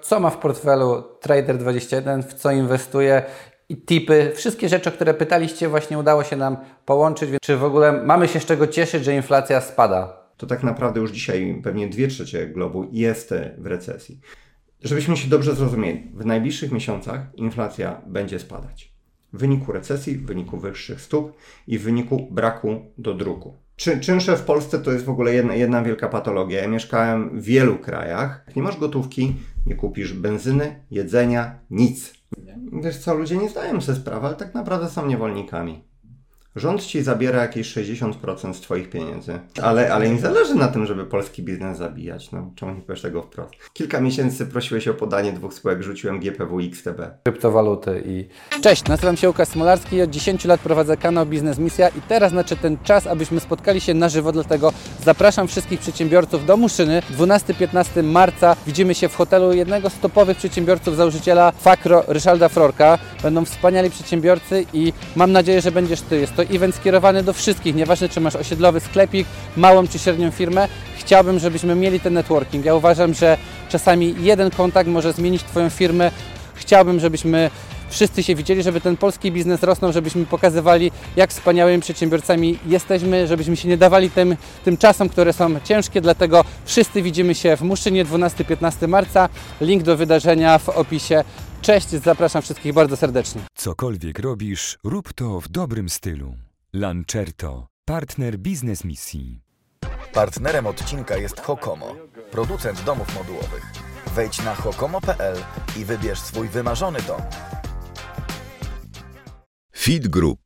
Co ma w portfelu Trader21, w co inwestuje i tipy, wszystkie rzeczy, o które pytaliście, właśnie udało się nam połączyć. Więc czy w ogóle mamy się z czego cieszyć, że inflacja spada? To tak naprawdę już dzisiaj pewnie 2 trzecie globu jest w recesji. Żebyśmy się dobrze zrozumieli, w najbliższych miesiącach inflacja będzie spadać. W wyniku recesji, w wyniku wyższych stóp i w wyniku braku do druku. Czy, czynsze w Polsce to jest w ogóle jedna, jedna wielka patologia. Ja mieszkałem w wielu krajach. Jak nie masz gotówki, nie kupisz benzyny, jedzenia, nic. Wiesz co, ludzie nie zdają sobie sprawy, ale tak naprawdę są niewolnikami. Rząd ci zabiera jakieś 60% z Twoich pieniędzy, ale, ale im zależy na tym, żeby polski biznes zabijać. No, czemu nie powiesz tego wprost? Kilka miesięcy prosiłeś o podanie dwóch spółek, rzuciłem GPW XTB. Kryptowaluty i... Cześć, nazywam się Łukasz Smolarski i od 10 lat prowadzę kanał Biznes Misja i teraz znaczy ten czas, abyśmy spotkali się na żywo, dlatego zapraszam wszystkich przedsiębiorców do Muszyny. 12-15 marca widzimy się w hotelu jednego z topowych przedsiębiorców, założyciela Fakro, Ryszalda Frorka. Będą wspaniali przedsiębiorcy i mam nadzieję, że będziesz Ty. Jest to to event skierowany do wszystkich, nieważne czy masz osiedlowy sklepik, małą czy średnią firmę. Chciałbym, żebyśmy mieli ten networking. Ja uważam, że czasami jeden kontakt może zmienić Twoją firmę. Chciałbym, żebyśmy wszyscy się widzieli, żeby ten polski biznes rosnął, żebyśmy pokazywali, jak wspaniałymi przedsiębiorcami jesteśmy, żebyśmy się nie dawali tym, tym czasom, które są ciężkie. Dlatego wszyscy widzimy się w Muszynie 12-15 marca. Link do wydarzenia w opisie. Cześć, zapraszam wszystkich bardzo serdecznie. Cokolwiek robisz, rób to w dobrym stylu. Lancerto, partner biznes misji. Partnerem odcinka jest Hokomo, producent domów modułowych. Wejdź na hokomo.pl i wybierz swój wymarzony dom. Feed Group.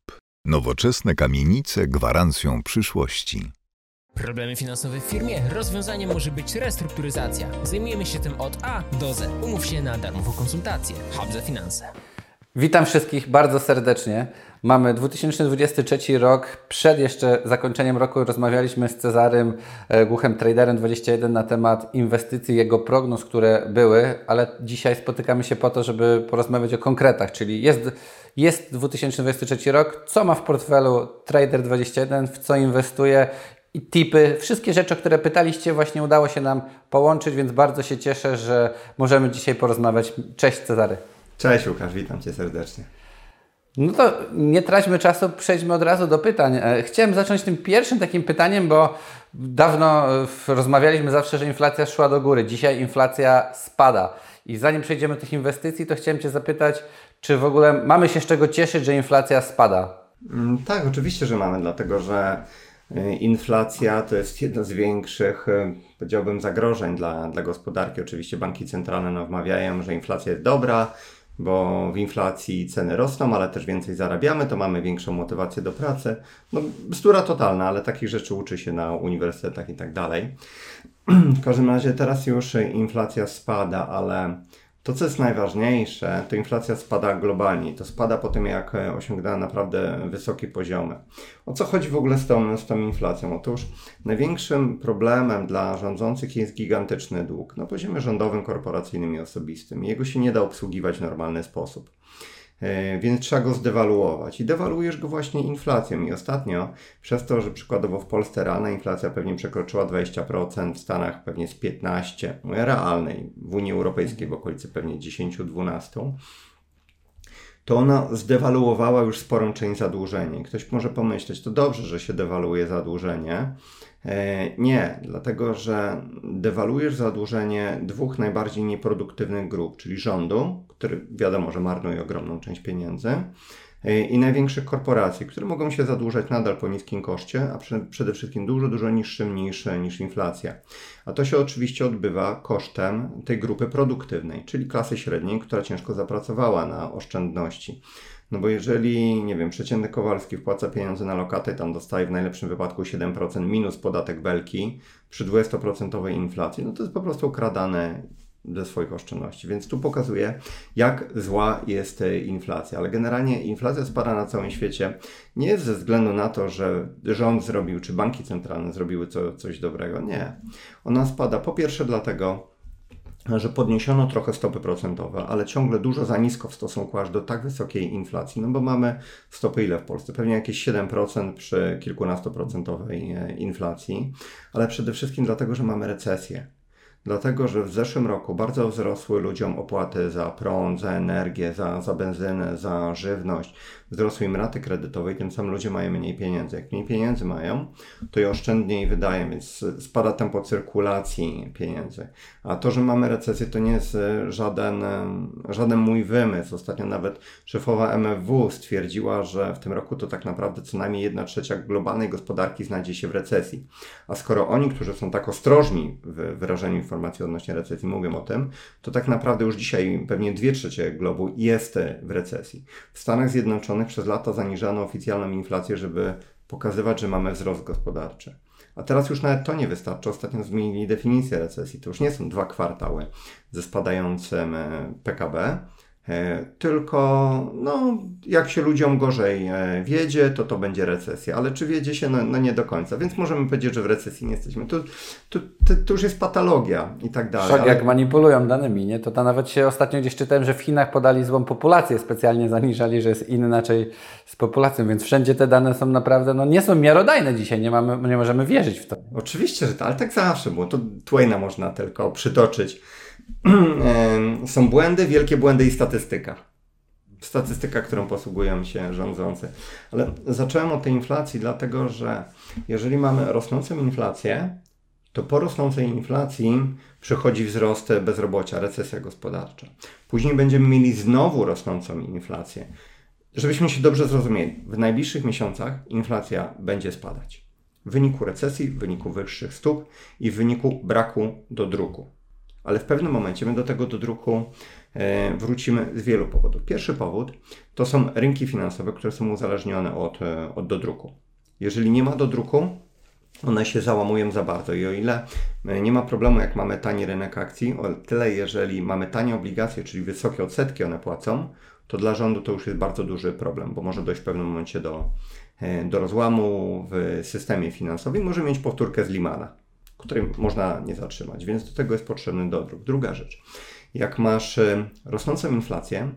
Nowoczesne kamienice gwarancją przyszłości. Problemy finansowe w firmie? Rozwiązaniem może być restrukturyzacja. Zajmujemy się tym od A do Z. Umów się na darmową konsultację. Hub za finanse. Witam wszystkich bardzo serdecznie. Mamy 2023 rok. Przed jeszcze zakończeniem roku rozmawialiśmy z Cezarym e, Głuchem Traderem 21 na temat inwestycji, jego prognoz, które były, ale dzisiaj spotykamy się po to, żeby porozmawiać o konkretach, czyli jest, jest 2023 rok. Co ma w portfelu Trader 21, w co inwestuje i tipy, wszystkie rzeczy, o które pytaliście, właśnie udało się nam połączyć, więc bardzo się cieszę, że możemy dzisiaj porozmawiać. Cześć Cezary. Cześć Łukasz, witam Cię serdecznie. No to nie traćmy czasu, przejdźmy od razu do pytań. E, chciałem zacząć tym pierwszym takim pytaniem, bo dawno rozmawialiśmy zawsze, że inflacja szła do góry. Dzisiaj inflacja spada. I zanim przejdziemy do tych inwestycji, to chciałem Cię zapytać, czy w ogóle mamy się z czego cieszyć, że inflacja spada? Mm, tak, oczywiście, że mamy, dlatego że inflacja to jest jedno z większych, y, powiedziałbym, zagrożeń dla, dla gospodarki. Oczywiście banki centralne nam wmawiają, że inflacja jest dobra, bo w inflacji ceny rosną, ale też więcej zarabiamy, to mamy większą motywację do pracy. No, bzdura totalna, ale takich rzeczy uczy się na uniwersytetach i tak dalej. W każdym razie teraz już inflacja spada, ale to, co jest najważniejsze, to inflacja spada globalnie. To spada po tym, jak osiągnęła naprawdę wysokie poziomy. O co chodzi w ogóle z tą, z tą inflacją? Otóż największym problemem dla rządzących jest gigantyczny dług na poziomie rządowym, korporacyjnym i osobistym. Jego się nie da obsługiwać w normalny sposób. E, więc trzeba go zdewaluować. I dewaluujesz go właśnie inflacją. I ostatnio, przez to, że przykładowo w Polsce realna inflacja pewnie przekroczyła 20%, w Stanach pewnie z 15%, mówię realnej, w Unii Europejskiej w okolicy pewnie 10-12%, to ona zdewaluowała już sporą część zadłużenia. Ktoś może pomyśleć, to dobrze, że się dewaluuje zadłużenie. E, nie, dlatego że dewaluujesz zadłużenie dwóch najbardziej nieproduktywnych grup, czyli rządu, który wiadomo, że marnuje ogromną część pieniędzy, i największych korporacji, które mogą się zadłużać nadal po niskim koszcie, a przede wszystkim dużo, dużo niższym niż, niż inflacja. A to się oczywiście odbywa kosztem tej grupy produktywnej, czyli klasy średniej, która ciężko zapracowała na oszczędności. No bo jeżeli, nie wiem, przeciętny Kowalski wpłaca pieniądze na lokatę, tam dostaje w najlepszym wypadku 7% minus podatek belki przy 20% inflacji, no to jest po prostu okradane ze swoich oszczędności. Więc tu pokazuje, jak zła jest inflacja. Ale generalnie inflacja spada na całym świecie nie ze względu na to, że rząd zrobił, czy banki centralne zrobiły co, coś dobrego. Nie. Ona spada po pierwsze dlatego, że podniesiono trochę stopy procentowe, ale ciągle dużo za nisko w stosunku aż do tak wysokiej inflacji, no bo mamy stopy ile w Polsce? Pewnie jakieś 7% przy kilkunastoprocentowej e, inflacji, ale przede wszystkim dlatego, że mamy recesję. Dlatego, że w zeszłym roku bardzo wzrosły ludziom opłaty za prąd, za energię, za, za benzynę, za żywność. Wzrosły im raty kredytowe i tym samym ludzie mają mniej pieniędzy. Jak mniej pieniędzy mają, to je oszczędniej wydają, więc spada tempo cyrkulacji pieniędzy. A to, że mamy recesję, to nie jest e, żaden, e, żaden mój wymysł. Ostatnio nawet szefowa MFW stwierdziła, że w tym roku to tak naprawdę co najmniej jedna trzecia globalnej gospodarki znajdzie się w recesji. A skoro oni, którzy są tak ostrożni w wyrażeniu informacji odnośnie recesji, mówią o tym, to tak naprawdę już dzisiaj pewnie dwie trzecie globu jest w recesji. W Stanach Zjednoczonych przez lata zaniżano oficjalną inflację, żeby pokazywać, że mamy wzrost gospodarczy. A teraz już nawet to nie wystarczy. Ostatnio zmienili definicję recesji. To już nie są dwa kwartały ze spadającym e, PKB, tylko no, jak się ludziom gorzej e, wiedzie, to to będzie recesja. Ale czy wiedzie się? No, no nie do końca. Więc możemy powiedzieć, że w recesji nie jesteśmy. To, to, to, to już jest patologia i tak dalej. Szok, ale... jak manipulują danymi, nie? To, to nawet się ostatnio gdzieś czytałem, że w Chinach podali złą populację, specjalnie zaniżali, że jest inaczej z populacją, więc wszędzie te dane są naprawdę, no nie są miarodajne dzisiaj, nie, mamy, nie możemy wierzyć w to. Oczywiście, że to, ale tak zawsze było. To Twaina można tylko przytoczyć. są błędy, wielkie błędy i statystyka. Statystyka, którą posługują się rządzący. Ale zacząłem od tej inflacji, dlatego że jeżeli mamy rosnącą inflację, to po rosnącej inflacji przychodzi wzrost bezrobocia, recesja gospodarcza. Później będziemy mieli znowu rosnącą inflację. Żebyśmy się dobrze zrozumieli, w najbliższych miesiącach inflacja będzie spadać. W wyniku recesji, w wyniku wyższych stóp i w wyniku braku do druku ale w pewnym momencie my do tego dodruku e, wrócimy z wielu powodów. Pierwszy powód to są rynki finansowe, które są uzależnione od, e, od dodruku. Jeżeli nie ma dodruku, one się załamują za bardzo i o ile e, nie ma problemu, jak mamy tani rynek akcji, o tyle jeżeli mamy tanie obligacje, czyli wysokie odsetki one płacą, to dla rządu to już jest bardzo duży problem, bo może dojść w pewnym momencie do, do rozłamu w systemie finansowym. Może mieć powtórkę z Limana której można nie zatrzymać, więc do tego jest potrzebny dodruk. Druga rzecz, jak masz e, rosnącą inflację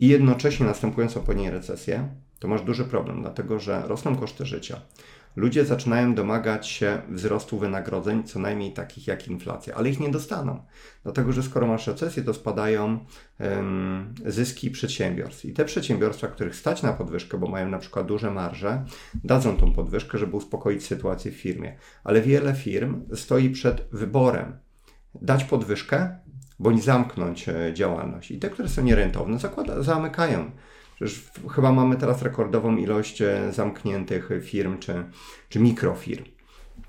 i jednocześnie następującą po niej recesję, to masz duży problem, dlatego że rosną koszty życia. Ludzie zaczynają domagać się wzrostu wynagrodzeń, co najmniej takich jak inflacja, ale ich nie dostaną. Dlatego, że skoro masz recesję, to spadają um, zyski przedsiębiorstw. I te przedsiębiorstwa, których stać na podwyżkę, bo mają na przykład duże marże, dadzą tą podwyżkę, żeby uspokoić sytuację w firmie. Ale wiele firm stoi przed wyborem dać podwyżkę, bądź zamknąć e, działalność. I te, które są nierentowne, zakłada, zamykają Przecież chyba mamy teraz rekordową ilość e, zamkniętych firm czy, czy mikrofirm.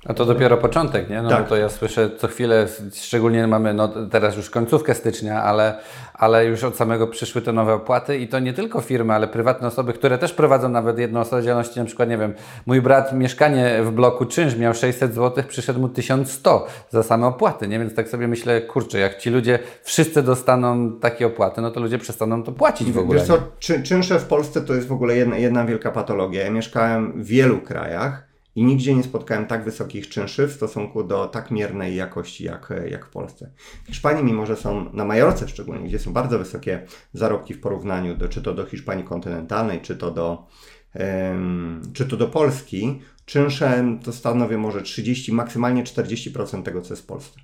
A to dopiero początek, nie? No tak. bo to ja słyszę co chwilę, szczególnie mamy no, teraz już końcówkę stycznia, ale, ale już od samego przyszły te nowe opłaty i to nie tylko firmy, ale prywatne osoby, które też prowadzą nawet jedną osobę działalności, na przykład, nie wiem, mój brat mieszkanie w bloku czynsz miał 600 zł, przyszedł mu 1100 za same opłaty, nie? Więc tak sobie myślę, kurczę, jak ci ludzie wszyscy dostaną takie opłaty, no to ludzie przestaną to płacić w ogóle. Wiesz co, czy, czynsze w Polsce to jest w ogóle jedna, jedna wielka patologia. Ja mieszkałem w wielu krajach, i nigdzie nie spotkałem tak wysokich czynszy w stosunku do tak miernej jakości jak, jak w Polsce. W Hiszpanii, mimo że są na Majorce szczególnie, gdzie są bardzo wysokie zarobki w porównaniu do, czy to do Hiszpanii kontynentalnej, czy to do, um, czy to do Polski, czynsze to stanowią może 30, maksymalnie 40% tego, co jest w Polsce.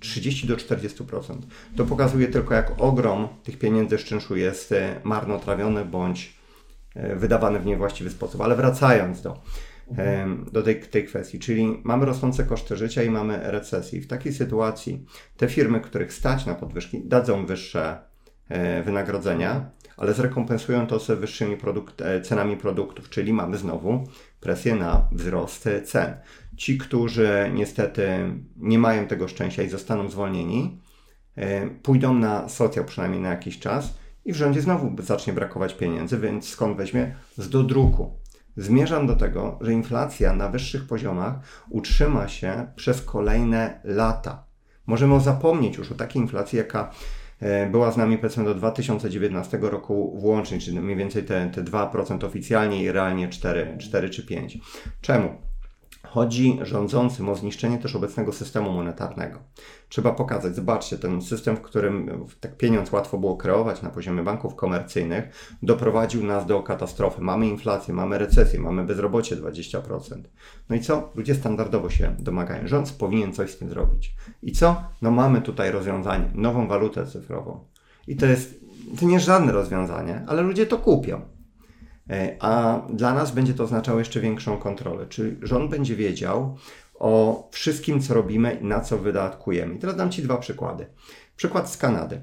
30 do 40%. To pokazuje tylko, jak ogrom tych pieniędzy z czynszu jest e, marnotrawiony bądź e, wydawany w niewłaściwy sposób. Ale wracając do do tej, tej kwestii. Czyli mamy rosnące koszty życia i mamy recesję. W takiej sytuacji te firmy, których stać na podwyżki, dadzą wyższe e, wynagrodzenia, ale zrekompensują to sobie wyższymi produkt, e, cenami produktów, czyli mamy znowu presję na wzrost cen. Ci, którzy niestety nie mają tego szczęścia i zostaną zwolnieni, e, pójdą na socjal przynajmniej na jakiś czas i w rządzie znowu zacznie brakować pieniędzy, więc skąd weźmie? Z dodruku. Zmierzam do tego, że inflacja na wyższych poziomach utrzyma się przez kolejne lata. Możemy zapomnieć już o takiej inflacji, jaka e, była z nami powiedzmy do 2019 roku włącznie, czyli mniej więcej te, te 2% oficjalnie i realnie 4, 4 czy 5. Czemu? Chodzi rządzącym o zniszczenie też obecnego systemu monetarnego. Trzeba pokazać, zobaczcie, ten system, w którym tak pieniądz łatwo było kreować na poziomie banków komercyjnych, doprowadził nas do katastrofy. Mamy inflację, mamy recesję, mamy bezrobocie 20%. No i co? Ludzie standardowo się domagają. Rząd powinien coś z tym zrobić. I co? No mamy tutaj rozwiązanie, nową walutę cyfrową. I to jest, to nie jest żadne rozwiązanie, ale ludzie to kupią. E, a dla nas będzie to oznaczało jeszcze większą kontrolę. Czyli rząd będzie wiedział o wszystkim, co robimy i na co wydatkujemy. I teraz dam Ci dwa przykłady. Przykład z Kanady.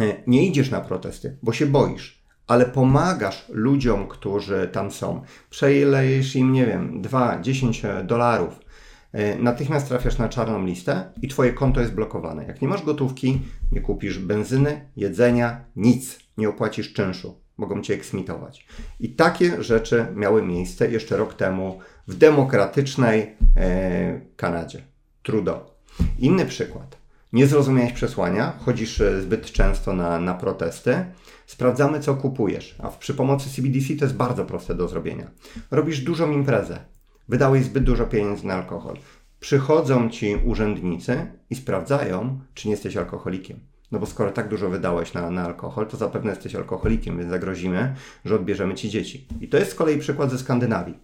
E, nie idziesz na protesty, bo się boisz, ale pomagasz ludziom, którzy tam są. Przelejesz im, nie wiem, 2-10 dolarów. E, natychmiast trafiasz na czarną listę i Twoje konto jest blokowane. Jak nie masz gotówki, nie kupisz benzyny, jedzenia, nic. Nie opłacisz czynszu mogą cię eksmitować. I takie rzeczy miały miejsce jeszcze rok temu w demokratycznej e, Kanadzie. Trudeau. Inny przykład. Nie zrozumiałeś przesłania, chodzisz e, zbyt często na, na protesty, sprawdzamy co kupujesz, a przy pomocy CBDC to jest bardzo proste do zrobienia. Robisz dużą imprezę, wydałeś zbyt dużo pieniędzy na alkohol. Przychodzą ci urzędnicy i sprawdzają, czy nie jesteś alkoholikiem. No bo skoro tak dużo wydałeś na, na alkohol, to zapewne jesteś alkoholikiem, więc zagrozimy, że odbierzemy ci dzieci. I to jest z kolei przykład ze Skandynawii.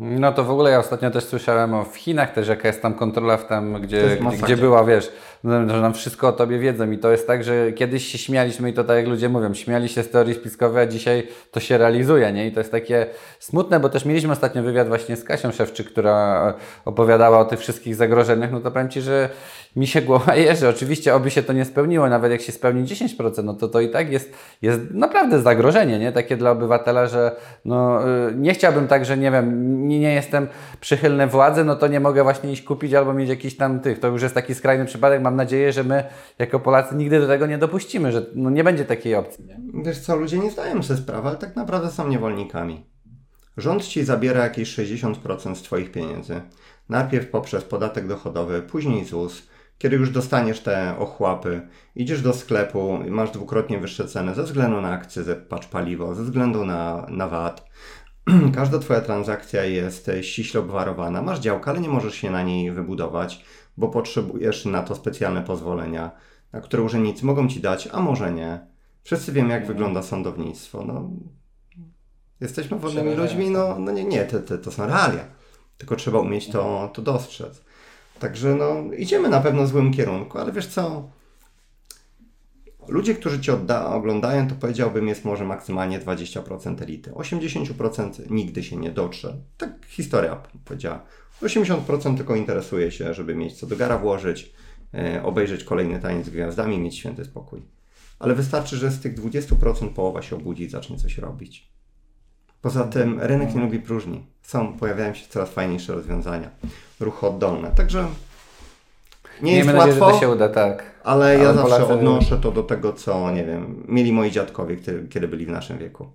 No to w ogóle ja ostatnio też słyszałem o w Chinach też jaka jest tam kontrola w tam, gdzie, gdzie, była, wiesz, że nam wszystko o tobie wiedzą i to jest tak, że kiedyś się śmialiśmy i to tak jak ludzie mówią, śmiali się z teorii spiskowej, a dzisiaj to się realizuje, nie? I to jest takie smutne, bo też mieliśmy ostatnio wywiad właśnie z Kasią Szewczyk, która opowiadała o tych wszystkich zagrożeniach, no to powiem Ci, że mi się głowa jeży. Oczywiście oby się to nie spełniło, nawet jak się spełni 10%, no to to i tak jest, jest naprawdę zagrożenie, nie? Takie dla obywatela, że no, y, nie chciałbym tak, że nie wiem, nie, nie jestem przychylny władzy, no to nie mogę właśnie iść kupić albo mieć jakiś tam tych. To już jest taki skrajny przypadek. Mam nadzieję, że my jako Polacy nigdy do tego nie dopuścimy, że no, nie będzie takiej opcji. Nie? Wiesz co, ludzie nie zdają sobie sprawy, ale tak naprawdę są niewolnikami. Rząd ci zabiera jakieś 60% z Twoich pieniędzy. Najpierw poprzez podatek dochodowy, później ZUS kiedy już dostaniesz te ochłapy, idziesz do sklepu masz dwukrotnie wyższe ceny ze względu na akcyzę, patrz paliwo, ze względu na, na VAT. Każda Twoja transakcja jest ściśle obwarowana. Masz działkę, ale nie możesz się na niej wybudować, bo potrzebujesz na to specjalne pozwolenia, na które urzędnicy mogą Ci dać, a może nie. Wszyscy wiemy, jak wygląda sądownictwo. No, jesteśmy wolnymi ludźmi, no, no nie, nie, to, to, to są realia. Tylko trzeba umieć to, to dostrzec. Także no, idziemy na pewno w złym kierunku, ale wiesz co? Ludzie, którzy Cię oglądają, to powiedziałbym, jest może maksymalnie 20% elity. 80% nigdy się nie dotrze. Tak historia powiedziała. 80% tylko interesuje się, żeby mieć co do gara włożyć, e, obejrzeć kolejny taniec z gwiazdami, mieć święty spokój. Ale wystarczy, że z tych 20% połowa się obudzi i zacznie coś robić. Poza tym rynek nie lubi próżni. Są, pojawiają się coraz fajniejsze rozwiązania. Ruchy oddolne. Także nie Miejmy jest nadzieję, łatwo, się uda, tak. ale ja Ale zawsze Polacy- odnoszę to do tego, co, nie wiem, mieli moi dziadkowie, kiedy, kiedy byli w naszym wieku.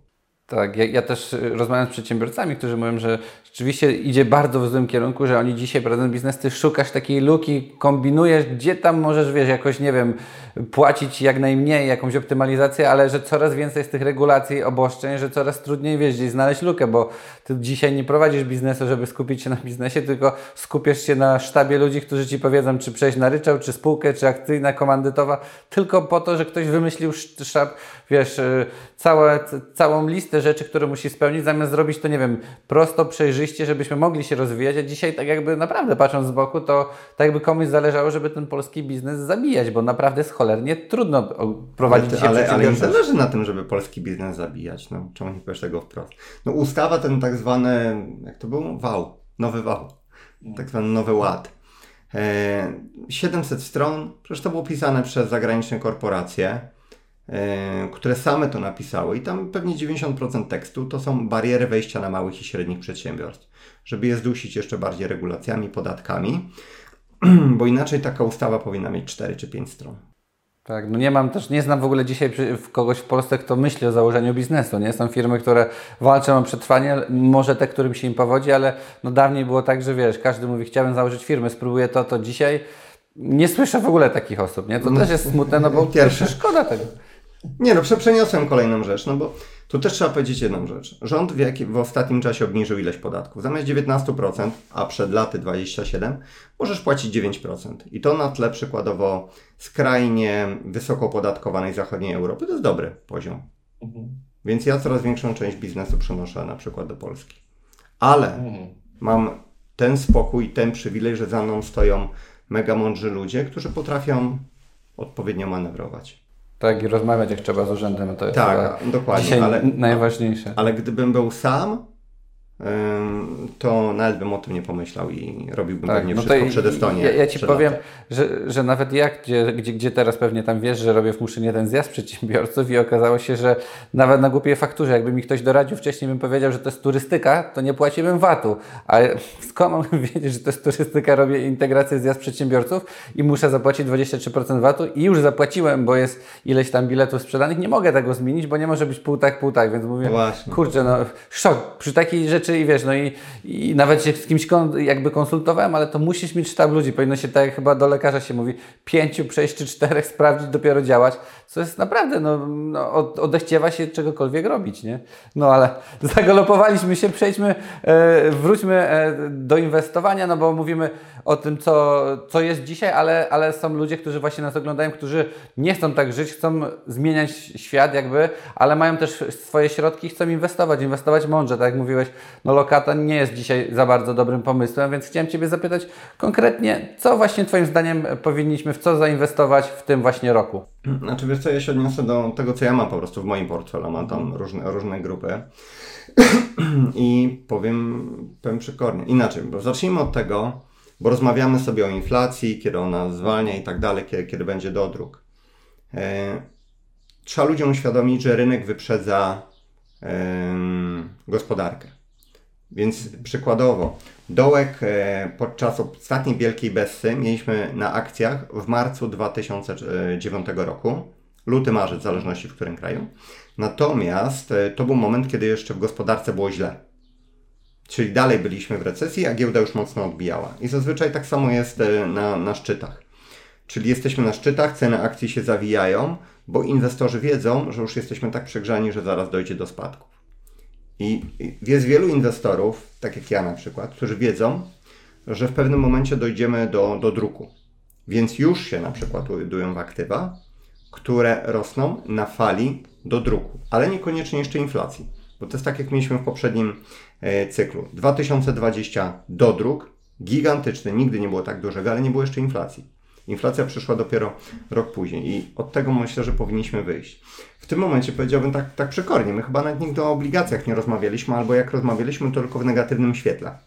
Tak, ja, ja też y, rozmawiam z przedsiębiorcami, którzy mówią, że rzeczywiście idzie bardzo w złym kierunku, że oni dzisiaj prowadząc biznes, ty szukasz takiej luki, kombinujesz, gdzie tam możesz, wiesz, jakoś, nie wiem, płacić jak najmniej, jakąś optymalizację, ale że coraz więcej z tych regulacji, obostrzeń, że coraz trudniej, wiesz, gdzieś znaleźć lukę, bo ty dzisiaj nie prowadzisz biznesu, żeby skupić się na biznesie, tylko skupiasz się na sztabie ludzi, którzy ci powiedzą, czy przejść na ryczałt, czy spółkę, czy akcyjna, komandytowa, tylko po to, że ktoś wymyślił sz- sztab, wiesz, y, całe, całą listę rzeczy, które musi spełnić, zamiast zrobić to, nie wiem, prosto, przejrzyście, żebyśmy mogli się rozwijać, a dzisiaj tak jakby naprawdę patrząc z boku, to tak jakby komuś zależało, żeby ten polski biznes zabijać, bo naprawdę jest cholernie trudno prowadzić ale, ale, ale im zależy na tym, żeby polski biznes zabijać. No, czemu nie powiesz tego wprost? No, ustawa ten tak zwany, jak to był? Wał. Nowy wał. Tak zwany nowy ład. E, 700 stron. Przecież to było pisane przez zagraniczne korporacje, e, które same to napisały. I tam pewnie 90% tekstu to są bariery wejścia na małych i średnich przedsiębiorstw. Żeby je zdusić jeszcze bardziej regulacjami, podatkami. Bo inaczej taka ustawa powinna mieć 4 czy 5 stron. Tak, no nie mam też, nie znam w ogóle dzisiaj kogoś w Polsce, kto myśli o założeniu biznesu, nie? Są firmy, które walczą o przetrwanie, może te, którym się im powodzi, ale no dawniej było tak, że wiesz, każdy mówi, chciałem założyć firmę, spróbuję to, to dzisiaj nie słyszę w ogóle takich osób, nie? To też jest smutne, no bo Pierwsze. szkoda tego. Nie no, prze- przeniosłem kolejną rzecz, no bo tu też trzeba powiedzieć jedną rzecz. Rząd w, w ostatnim czasie obniżył ilość podatków. Zamiast 19%, a przed laty 27%, możesz płacić 9%. I to na tle przykładowo skrajnie wysoko opodatkowanej zachodniej Europy. To jest dobry poziom. Więc ja coraz większą część biznesu przenoszę na przykład do Polski. Ale mam ten spokój, ten przywilej, że za mną stoją mega mądrzy ludzie, którzy potrafią odpowiednio manewrować. Tak, i rozmawiać jak trzeba z urzędem, to jest Tak, dokładnie, ale- najważniejsze. Ale gdybym był sam, to nawet bym o tym nie pomyślał i robiłbym pewnie no wszystko przed Estonię. Ja, ja Ci powiem, że, że nawet ja, gdzie, gdzie, gdzie teraz pewnie tam wiesz, że robię w Muszynie ten zjazd przedsiębiorców i okazało się, że nawet na głupiej fakturze, jakby mi ktoś doradził wcześniej, bym powiedział, że to jest turystyka, to nie płaciłbym VAT-u. A skąd mam wiedzieć, że to jest turystyka, robię integrację zjazd przedsiębiorców i muszę zapłacić 23% VAT-u i już zapłaciłem, bo jest ileś tam biletów sprzedanych, nie mogę tego zmienić, bo nie może być pół tak, pół tak, więc mówię, No właśnie. kurczę, no szok przy takiej rzeczy i wiesz, no i, i nawet się z kimś kon, jakby konsultowałem, ale to musisz mieć sztab ludzi, powinno się tak chyba do lekarza się mówi, pięciu, przejść czy czterech sprawdzić, dopiero działać, co jest naprawdę, no, no od, odechciewa się czegokolwiek robić, nie? No ale zagalopowaliśmy się, przejdźmy, e, wróćmy e, do inwestowania, no bo mówimy o tym, co, co jest dzisiaj, ale, ale są ludzie, którzy właśnie nas oglądają, którzy nie chcą tak żyć, chcą zmieniać świat jakby, ale mają też swoje środki i chcą inwestować, inwestować mądrze, tak jak mówiłeś, no lokata nie jest dzisiaj za bardzo dobrym pomysłem, więc chciałem Ciebie zapytać konkretnie, co właśnie Twoim zdaniem powinniśmy, w co zainwestować w tym właśnie roku? Znaczy wiesz co, ja się odniosę do tego, co ja mam po prostu w moim portfelu. Mam tam różne, różne grupy. I powiem, powiem przykornie. Inaczej, bo zacznijmy od tego, bo rozmawiamy sobie o inflacji, kiedy ona zwalnia i tak dalej, kiedy, kiedy będzie dodruk. E, trzeba ludziom uświadomić, że rynek wyprzedza em, gospodarkę. Więc przykładowo, dołek e, podczas ostatniej Wielkiej Bessy mieliśmy na akcjach w marcu 2009 roku, luty, marzec, w zależności w którym kraju. Natomiast e, to był moment, kiedy jeszcze w gospodarce było źle. Czyli dalej byliśmy w recesji, a giełda już mocno odbijała. I zazwyczaj tak samo jest e, na, na szczytach. Czyli jesteśmy na szczytach, ceny akcji się zawijają, bo inwestorzy wiedzą, że już jesteśmy tak przegrzani, że zaraz dojdzie do spadków. I jest wielu inwestorów, tak jak ja na przykład, którzy wiedzą, że w pewnym momencie dojdziemy do, do druku. Więc już się na przykład ładują w aktywa, które rosną na fali do druku, ale niekoniecznie jeszcze inflacji. Bo to jest tak, jak mieliśmy w poprzednim cyklu. 2020 do druk, gigantyczny, nigdy nie było tak dużego, ale nie było jeszcze inflacji. Inflacja przyszła dopiero rok później i od tego myślę, że powinniśmy wyjść. W tym momencie powiedziałbym tak, tak przykornie, my chyba nawet nigdy o obligacjach nie rozmawialiśmy, albo jak rozmawialiśmy, to tylko w negatywnym świetle.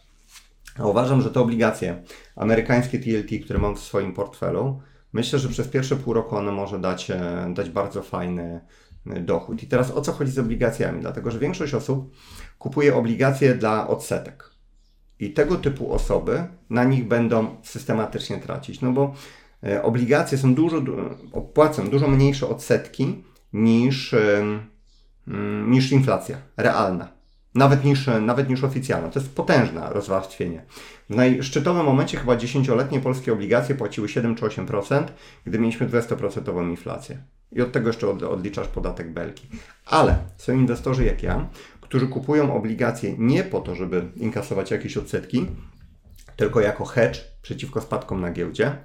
A uważam, że te obligacje amerykańskie TLT, które mam w swoim portfelu, myślę, że przez pierwsze pół roku one może dać, e, dać bardzo fajny e, dochód. I teraz o co chodzi z obligacjami? Dlatego, że większość osób kupuje obligacje dla odsetek. I tego typu osoby na nich będą systematycznie tracić, no bo e, obligacje są dużo, du- opłacą dużo mniejsze odsetki niż, mm, niż inflacja realna. Nawet niż, nawet niż oficjalna. To jest potężne rozwarstwienie. W najszczytowym momencie chyba 10-letnie polskie obligacje płaciły 7 czy 8%, gdy mieliśmy 200% inflację. I od tego jeszcze od, odliczasz podatek belki. Ale są inwestorzy jak ja, którzy kupują obligacje nie po to, żeby inkasować jakieś odsetki, tylko jako hedge przeciwko spadkom na giełdzie,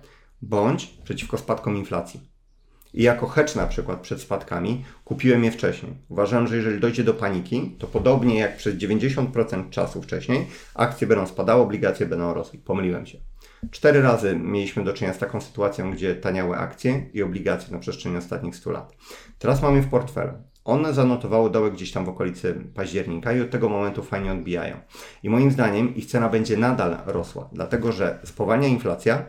bądź przeciwko spadkom inflacji. I jako hedge na przykład przed spadkami kupiłem je wcześniej. Uważam, że jeżeli dojdzie do paniki, to podobnie jak przez 90% czasu wcześniej, akcje będą spadały, obligacje będą rosły. Pomyliłem się. Cztery razy mieliśmy do czynienia z taką sytuacją, gdzie taniały akcje i obligacje na przestrzeni ostatnich 100 lat. Teraz mamy w portfelu. One zanotowały dołek gdzieś tam w okolicy października i od tego momentu fajnie odbijają. I moim zdaniem ich cena będzie nadal rosła, dlatego że spowalnia inflacja,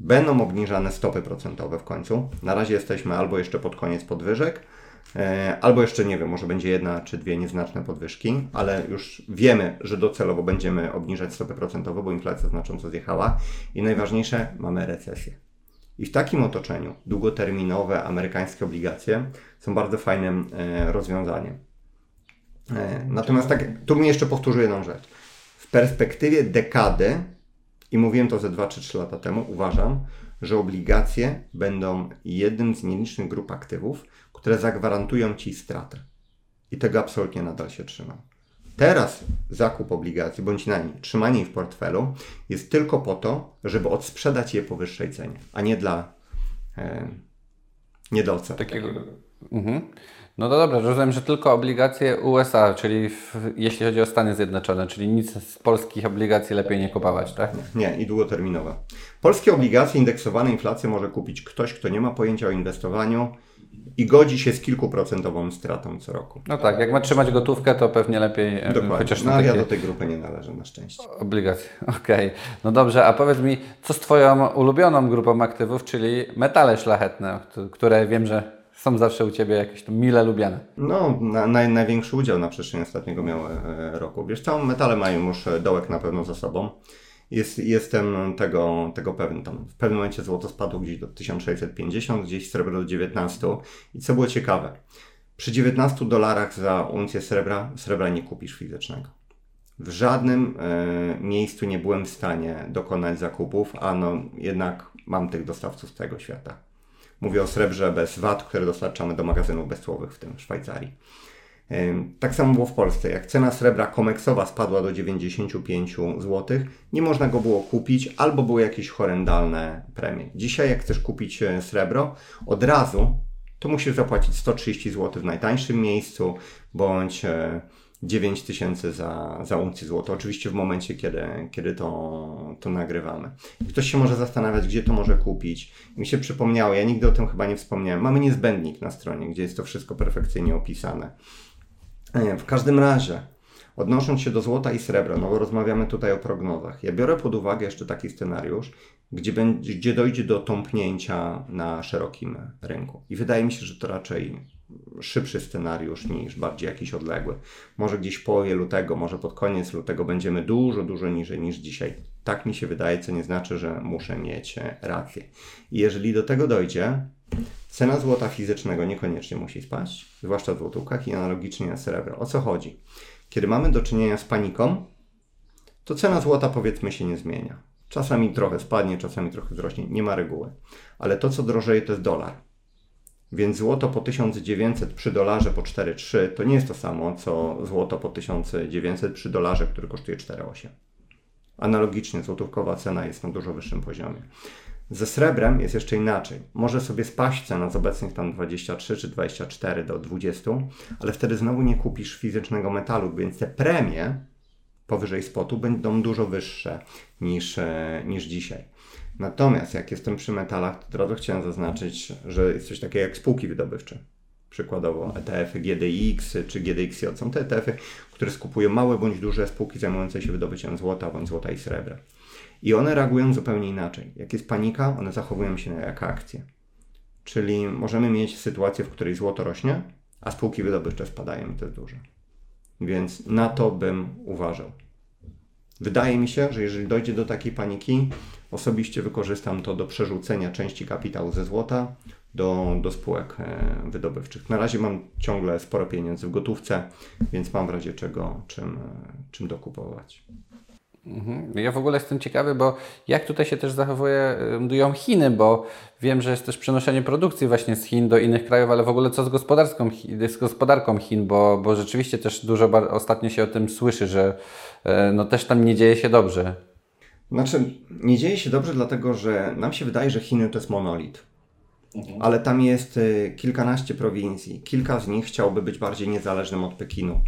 Będą obniżane stopy procentowe w końcu. Na razie jesteśmy albo jeszcze pod koniec podwyżek, albo jeszcze nie wiem, może będzie jedna czy dwie nieznaczne podwyżki, ale już wiemy, że docelowo będziemy obniżać stopy procentowe, bo inflacja znacząco zjechała i najważniejsze, mamy recesję. I w takim otoczeniu długoterminowe amerykańskie obligacje są bardzo fajnym e, rozwiązaniem. E, natomiast tak, tu mi jeszcze powtórzę jedną rzecz. W perspektywie dekady i mówiłem to ze 2 czy 3 lata temu, uważam, że obligacje będą jednym z nielicznych grup aktywów, które zagwarantują ci stratę. I tego absolutnie nadal się trzymam. Teraz zakup obligacji, bądź najmniej trzymanie ich w portfelu jest tylko po to, żeby odsprzedać je po wyższej cenie, a nie dla, e, nie dla odsetek. Takiego... Mhm. No to dobra, rozumiem, że tylko obligacje USA, czyli w, jeśli chodzi o Stany Zjednoczone, czyli nic z polskich obligacji lepiej nie kupować, tak? Nie, i długoterminowe. Polskie obligacje indeksowane inflacją może kupić ktoś, kto nie ma pojęcia o inwestowaniu i godzi się z kilkuprocentową stratą co roku. No tak, jak ma trzymać gotówkę, to pewnie lepiej e, Dokładnie. chociaż no na ja do tej grupy nie należę na szczęście. obligacje. Okej, no dobrze, a powiedz mi, co z Twoją ulubioną grupą aktywów, czyli metale szlachetne, które wiem, że są zawsze u Ciebie jakieś tam mile lubiane. No, na, naj, największy udział na przestrzeni ostatniego miał e, roku. Wiesz co, metale mają już e, dołek na pewno za sobą. Jest, jestem tego, tego pewny. Tam w pewnym momencie złoto spadło gdzieś do 1650, gdzieś srebro do 19. I co było ciekawe, przy 19 dolarach za uncję srebra, srebra nie kupisz fizycznego. W żadnym e, miejscu nie byłem w stanie dokonać zakupów, a no jednak mam tych dostawców z całego świata. Mówię o srebrze bez VAT, które dostarczamy do magazynów bezcłowych, w tym w Szwajcarii. Tak samo było w Polsce. Jak cena srebra komeksowa spadła do 95 zł, nie można go było kupić, albo były jakieś horrendalne premie. Dzisiaj, jak chcesz kupić e, srebro, od razu to musisz zapłacić 130 zł w najtańszym miejscu, bądź e, 9 tysięcy za, za uncję złota. Oczywiście w momencie, kiedy, kiedy to, to nagrywamy. Ktoś się może zastanawiać, gdzie to może kupić. Mi się przypomniało, ja nigdy o tym chyba nie wspomniałem. Mamy niezbędnik na stronie, gdzie jest to wszystko perfekcyjnie opisane. E, W każdym razie, odnosząc się do złota i srebra, no bo rozmawiamy tutaj o prognozach. Ja biorę pod uwagę jeszcze taki scenariusz, gdzie, będzie, gdzie dojdzie do tąpnięcia na szerokim rynku. I wydaje mi się, że to raczej szybszy scenariusz niż bardziej jakiś odległy. Może gdzieś w połowie lutego, może pod koniec lutego będziemy dużo, dużo niżej niż dzisiaj. Tak mi się wydaje, co nie znaczy, że muszę mieć rację. I jeżeli do tego dojdzie, cena złota fizycznego niekoniecznie musi spaść, zwłaszcza w złotówkach i analogicznie na srebro. O co chodzi? Kiedy mamy do czynienia z paniką, to cena złota powiedzmy się nie zmienia. Czasami trochę spadnie, czasami trochę wzrośnie, nie ma reguły. Ale to, co drożeje, to jest dolar. Więc złoto po 1900 przy dolarze po 4,3 to nie jest to samo, co złoto po 1900 przy dolarze, który kosztuje 4,8. Analogicznie złotówkowa cena jest na dużo wyższym poziomie. Ze srebrem jest jeszcze inaczej. Może sobie spaść cena z obecnych tam 23 czy 24 do 20, ale wtedy znowu nie kupisz fizycznego metalu, więc te premie powyżej spotu będą dużo wyższe niż, e, niż dzisiaj. Natomiast jak jestem przy metalach, to od razu chciałem zaznaczyć, że jest coś takiego jak spółki wydobywcze. Przykładowo ETF-y GDX czy GDXJ są te ETF-y, które skupują małe bądź duże spółki zajmujące się wydobyciem złota bądź złota i srebra. I one reagują zupełnie inaczej. Jak jest panika, one zachowują się jak akcje. Czyli możemy mieć sytuację, w której złoto rośnie, a spółki wydobywcze spadają i to jest duże. Więc na to bym uważał. Wydaje mi się, że jeżeli dojdzie do takiej paniki, osobiście wykorzystam to do przerzucenia części kapitału ze złota do, do spółek e, wydobywczych. Na razie mam ciągle sporo pieniędzy w gotówce, więc mam w razie czego czym, e, czym dokupować. Mhm. Ja w ogóle jestem ciekawy, bo jak tutaj się też zachowują Chiny, bo wiem, że jest też przenoszenie produkcji właśnie z Chin do innych krajów, ale w ogóle co z gospodarką, Chi- z gospodarką Chin, bo, bo rzeczywiście też dużo ostatnio się o tym słyszy, że e, no też tam nie dzieje się dobrze. Znaczy, nie dzieje się dobrze, dlatego że nam się wydaje, że Chiny to jest monolit. Ale tam jest y, kilkanaście prowincji. Kilka z nich chciałoby być bardziej niezależnym od Pekinu.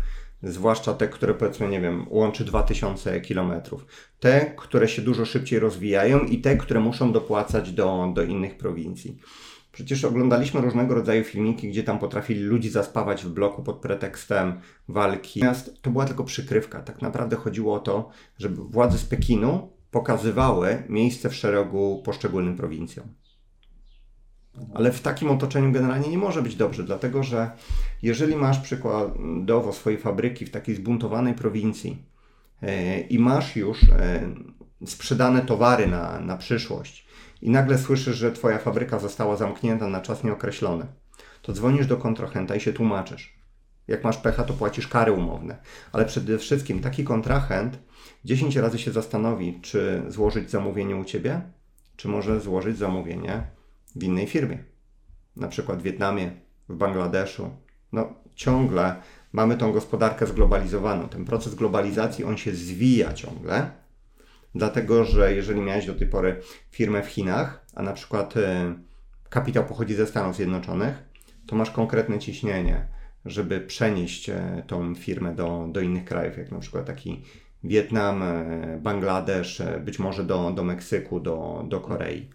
Zwłaszcza te, które powiedzmy, nie wiem, łączy 2000 kilometrów. Te, które się dużo szybciej rozwijają i te, które muszą dopłacać do, do innych prowincji. Przecież oglądaliśmy różnego rodzaju filmiki, gdzie tam potrafili ludzi zaspawać w bloku pod pretekstem walki. Natomiast to była tylko przykrywka. Tak naprawdę chodziło o to, żeby władze z Pekinu pokazywały miejsce w szeregu poszczególnym prowincjom. Ale w takim otoczeniu generalnie nie może być dobrze, dlatego że jeżeli masz przykładowo swojej fabryki w takiej zbuntowanej prowincji e, i masz już e, sprzedane towary na, na przyszłość i nagle słyszysz, że twoja fabryka została zamknięta na czas nieokreślony, to dzwonisz do kontrahenta i się tłumaczysz. Jak masz pecha, to płacisz kary umowne. Ale przede wszystkim taki kontrahent 10 razy się zastanowi, czy złożyć zamówienie u ciebie, czy może złożyć zamówienie w innej firmie. Na przykład w Wietnamie, w Bangladeszu. No, ciągle mamy tą gospodarkę zglobalizowaną. Ten proces globalizacji, on się zwija ciągle, dlatego że jeżeli miałeś do tej pory firmę w Chinach, a na przykład e, kapitał pochodzi ze Stanów Zjednoczonych, to masz konkretne ciśnienie, żeby przenieść e, tą firmę do, do innych krajów, jak na przykład taki Wietnam, e, Bangladesz, być może do, do Meksyku, do, do Korei.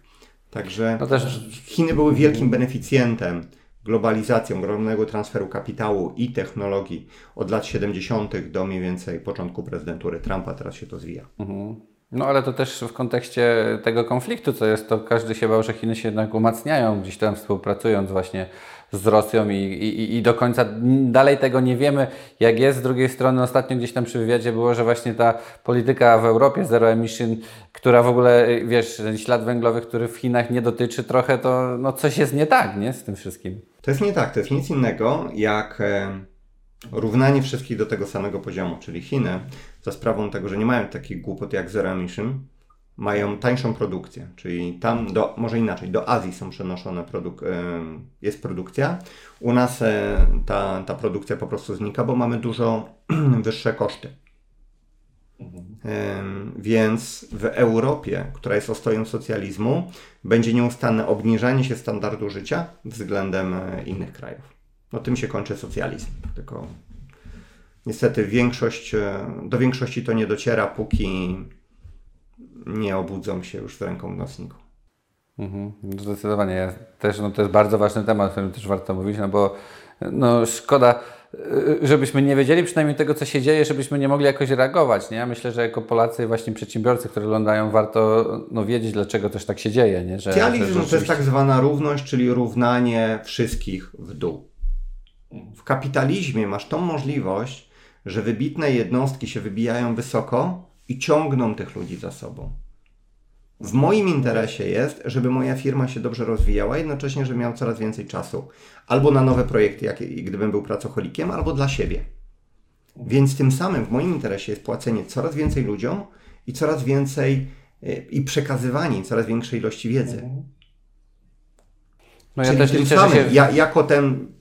Także No też Chiny były wielkim beneficjentem globalizacji, ogromnego transferu kapitału i technologii od lat 70. do mniej więcej początku prezydentury Trumpa. Teraz się to zwija. No ale to też w kontekście tego konfliktu, co jest, to każdy się bał, że Chiny się jednak umacniają, gdzieś tam współpracując właśnie z Rosją i, i, i do końca dalej tego nie wiemy, jak jest. Z drugiej strony ostatnio gdzieś tam przy wywiadzie było, że właśnie ta polityka w Europie zero emission, która w ogóle, wiesz, ten ślad węglowy, który w Chinach nie dotyczy trochę, to no coś jest nie tak, nie? Z tym wszystkim. To jest nie tak, to jest nic innego jak e, równanie wszystkich do tego samego poziomu, czyli Chiny za sprawą tego, że nie mają takich głupot jak zero emission, mają tańszą produkcję, czyli tam, do, może inaczej, do Azji są przenoszone, produk- jest produkcja. U nas e, ta, ta produkcja po prostu znika, bo mamy dużo wyższe koszty. Em, Więc w Europie, która jest ostoją socjalizmu, będzie nieustanne obniżanie się standardu życia względem e, innych krajów. No tym się kończy socjalizm. Tylko niestety większość, e, do większości to nie dociera, póki nie obudzą się już z ręką w nocniku. Mhm, zdecydowanie. Ja też, no, to jest bardzo ważny temat, o którym też warto mówić, no bo no, szkoda, y, żebyśmy nie wiedzieli przynajmniej tego, co się dzieje, żebyśmy nie mogli jakoś reagować. Nie? Ja myślę, że jako Polacy, właśnie przedsiębiorcy, którzy oglądają, warto no, wiedzieć, dlaczego też tak się dzieje. Nie? Że, Socjalizm że to jest rzeczywiście- tak zwana równość, czyli równanie wszystkich w dół. W kapitalizmie masz tą możliwość, że wybitne jednostki się wybijają wysoko i ciągną tych ludzi za sobą. W moim interesie jest, żeby moja firma się dobrze rozwijała, jednocześnie, żeby miał coraz więcej czasu. Albo na nowe projekty, jak, gdybym był pracocholikiem, albo dla siebie. Więc tym samym w moim interesie jest płacenie coraz więcej ludziom i coraz więcej y, i przekazywanie coraz większej ilości wiedzy. No ja Czyli też tym liczę, samym, się... ja, jako ten,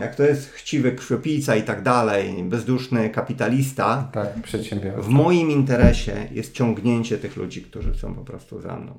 jak to jest chciwy krwiopijca i tak dalej, bezduszny kapitalista, Tak, przedsiębiorcy. w moim interesie jest ciągnięcie tych ludzi, którzy są po prostu za mną.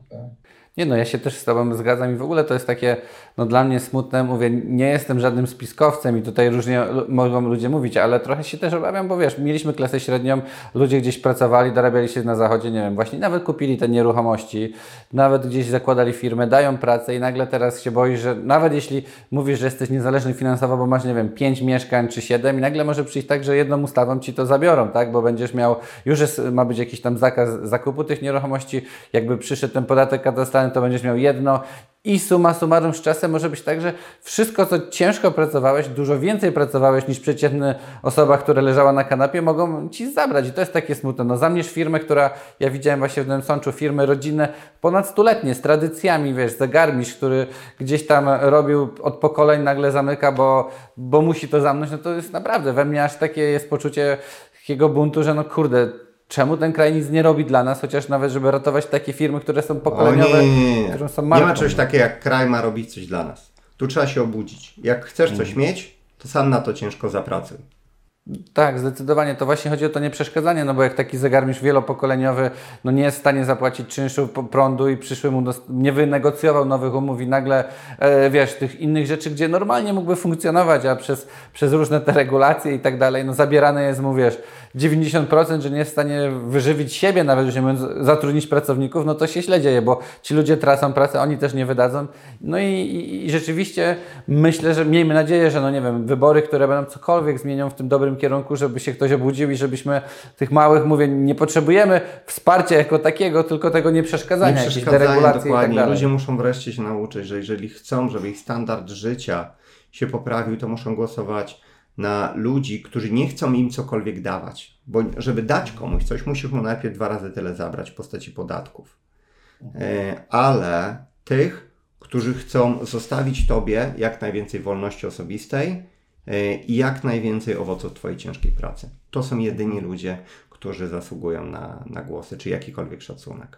Nie no, ja się też z Tobą zgadzam i w ogóle to jest takie, no dla mnie smutne, mówię, nie jestem żadnym spiskowcem i tutaj różnie mogą ludzie mówić, ale trochę się też obawiam, bo wiesz, mieliśmy klasę średnią, ludzie gdzieś pracowali, dorabiali się na zachodzie, nie wiem, właśnie nawet kupili te nieruchomości, nawet gdzieś zakładali firmę, dają pracę i nagle teraz się boisz, że nawet jeśli mówisz, że jesteś niezależny finansowo, bo masz, nie wiem, pięć mieszkań czy siedem i nagle może przyjść tak, że jedną ustawą Ci to zabiorą, tak, bo będziesz miał, już jest, ma być jakiś tam zakaz zakupu tych nieruchomości, jakby przyszedł ten podatek katastralny, to będziesz miał jedno i suma summarum z czasem może być tak, że wszystko, co ciężko pracowałeś, dużo więcej pracowałeś niż przeciętna osoba, która leżała na kanapie, mogą Ci zabrać. I to jest takie smutne. No zamierz firmę, która, ja widziałem właśnie w Nowym Sączu, firmę rodzinne ponad stuletnie, z tradycjami, wiesz, zegarmistrz, który gdzieś tam robił od pokoleń, nagle zamyka, bo, bo musi to zamknąć, no to jest naprawdę, we mnie aż takie jest poczucie takiego buntu, że no kurde, czemu ten kraj nic nie robi dla nas, chociaż nawet, żeby ratować takie firmy, które są O pokoleniowe, nie, nie, nie, nie. które są nie marką. ma czegoś takiego jak kraj ma robić coś dla nas. Tu trzeba się obudzić. Jak chcesz coś Mhm. mieć, to sam na to ciężko zapracuj. Tak, zdecydowanie. To właśnie chodzi o to nieprzeszkadzanie, no bo jak taki zegarmistrz wielopokoleniowy no nie jest w stanie zapłacić czynszu po- prądu i przyszły mu nie wynegocjował nowych umów i nagle, e, wiesz, tych innych rzeczy, gdzie normalnie mógłby funkcjonować, a przez, przez różne te regulacje i tak dalej, no zabierane jest mu, wiesz, 90%, że nie jest w stanie wyżywić siebie, nawet już nie mówiąc zatrudnić pracowników, no to się źle dzieje, bo ci ludzie tracą pracę, oni też nie wydadzą. No i, i, i rzeczywiście myślę, że miejmy nadzieję, że no nie wiem, wybory, które będą cokolwiek zmienią w tym dobrym kierunku, żeby się ktoś obudził i żebyśmy tych małych, mówię, nie potrzebujemy wsparcia jako takiego, tylko tego nieprzeszkadzania, Nie jakiejś przeszkadzają deregulacji i tak dokładnie. dalej. Ludzie muszą wreszcie się nauczyć, że jeżeli chcą, żeby ich standard życia się poprawił, to muszą głosować na ludzi, którzy nie chcą im cokolwiek dawać. Bo żeby dać komuś coś, musisz mu najpierw dwa razy tyle zabrać w postaci podatków. E, ale tych, którzy chcą zostawić Tobie jak najwięcej wolności osobistej e, i jak najwięcej owoców Twojej ciężkiej pracy. To są jedyni ludzie, którzy zasługują na, na głosy, czy jakikolwiek szacunek.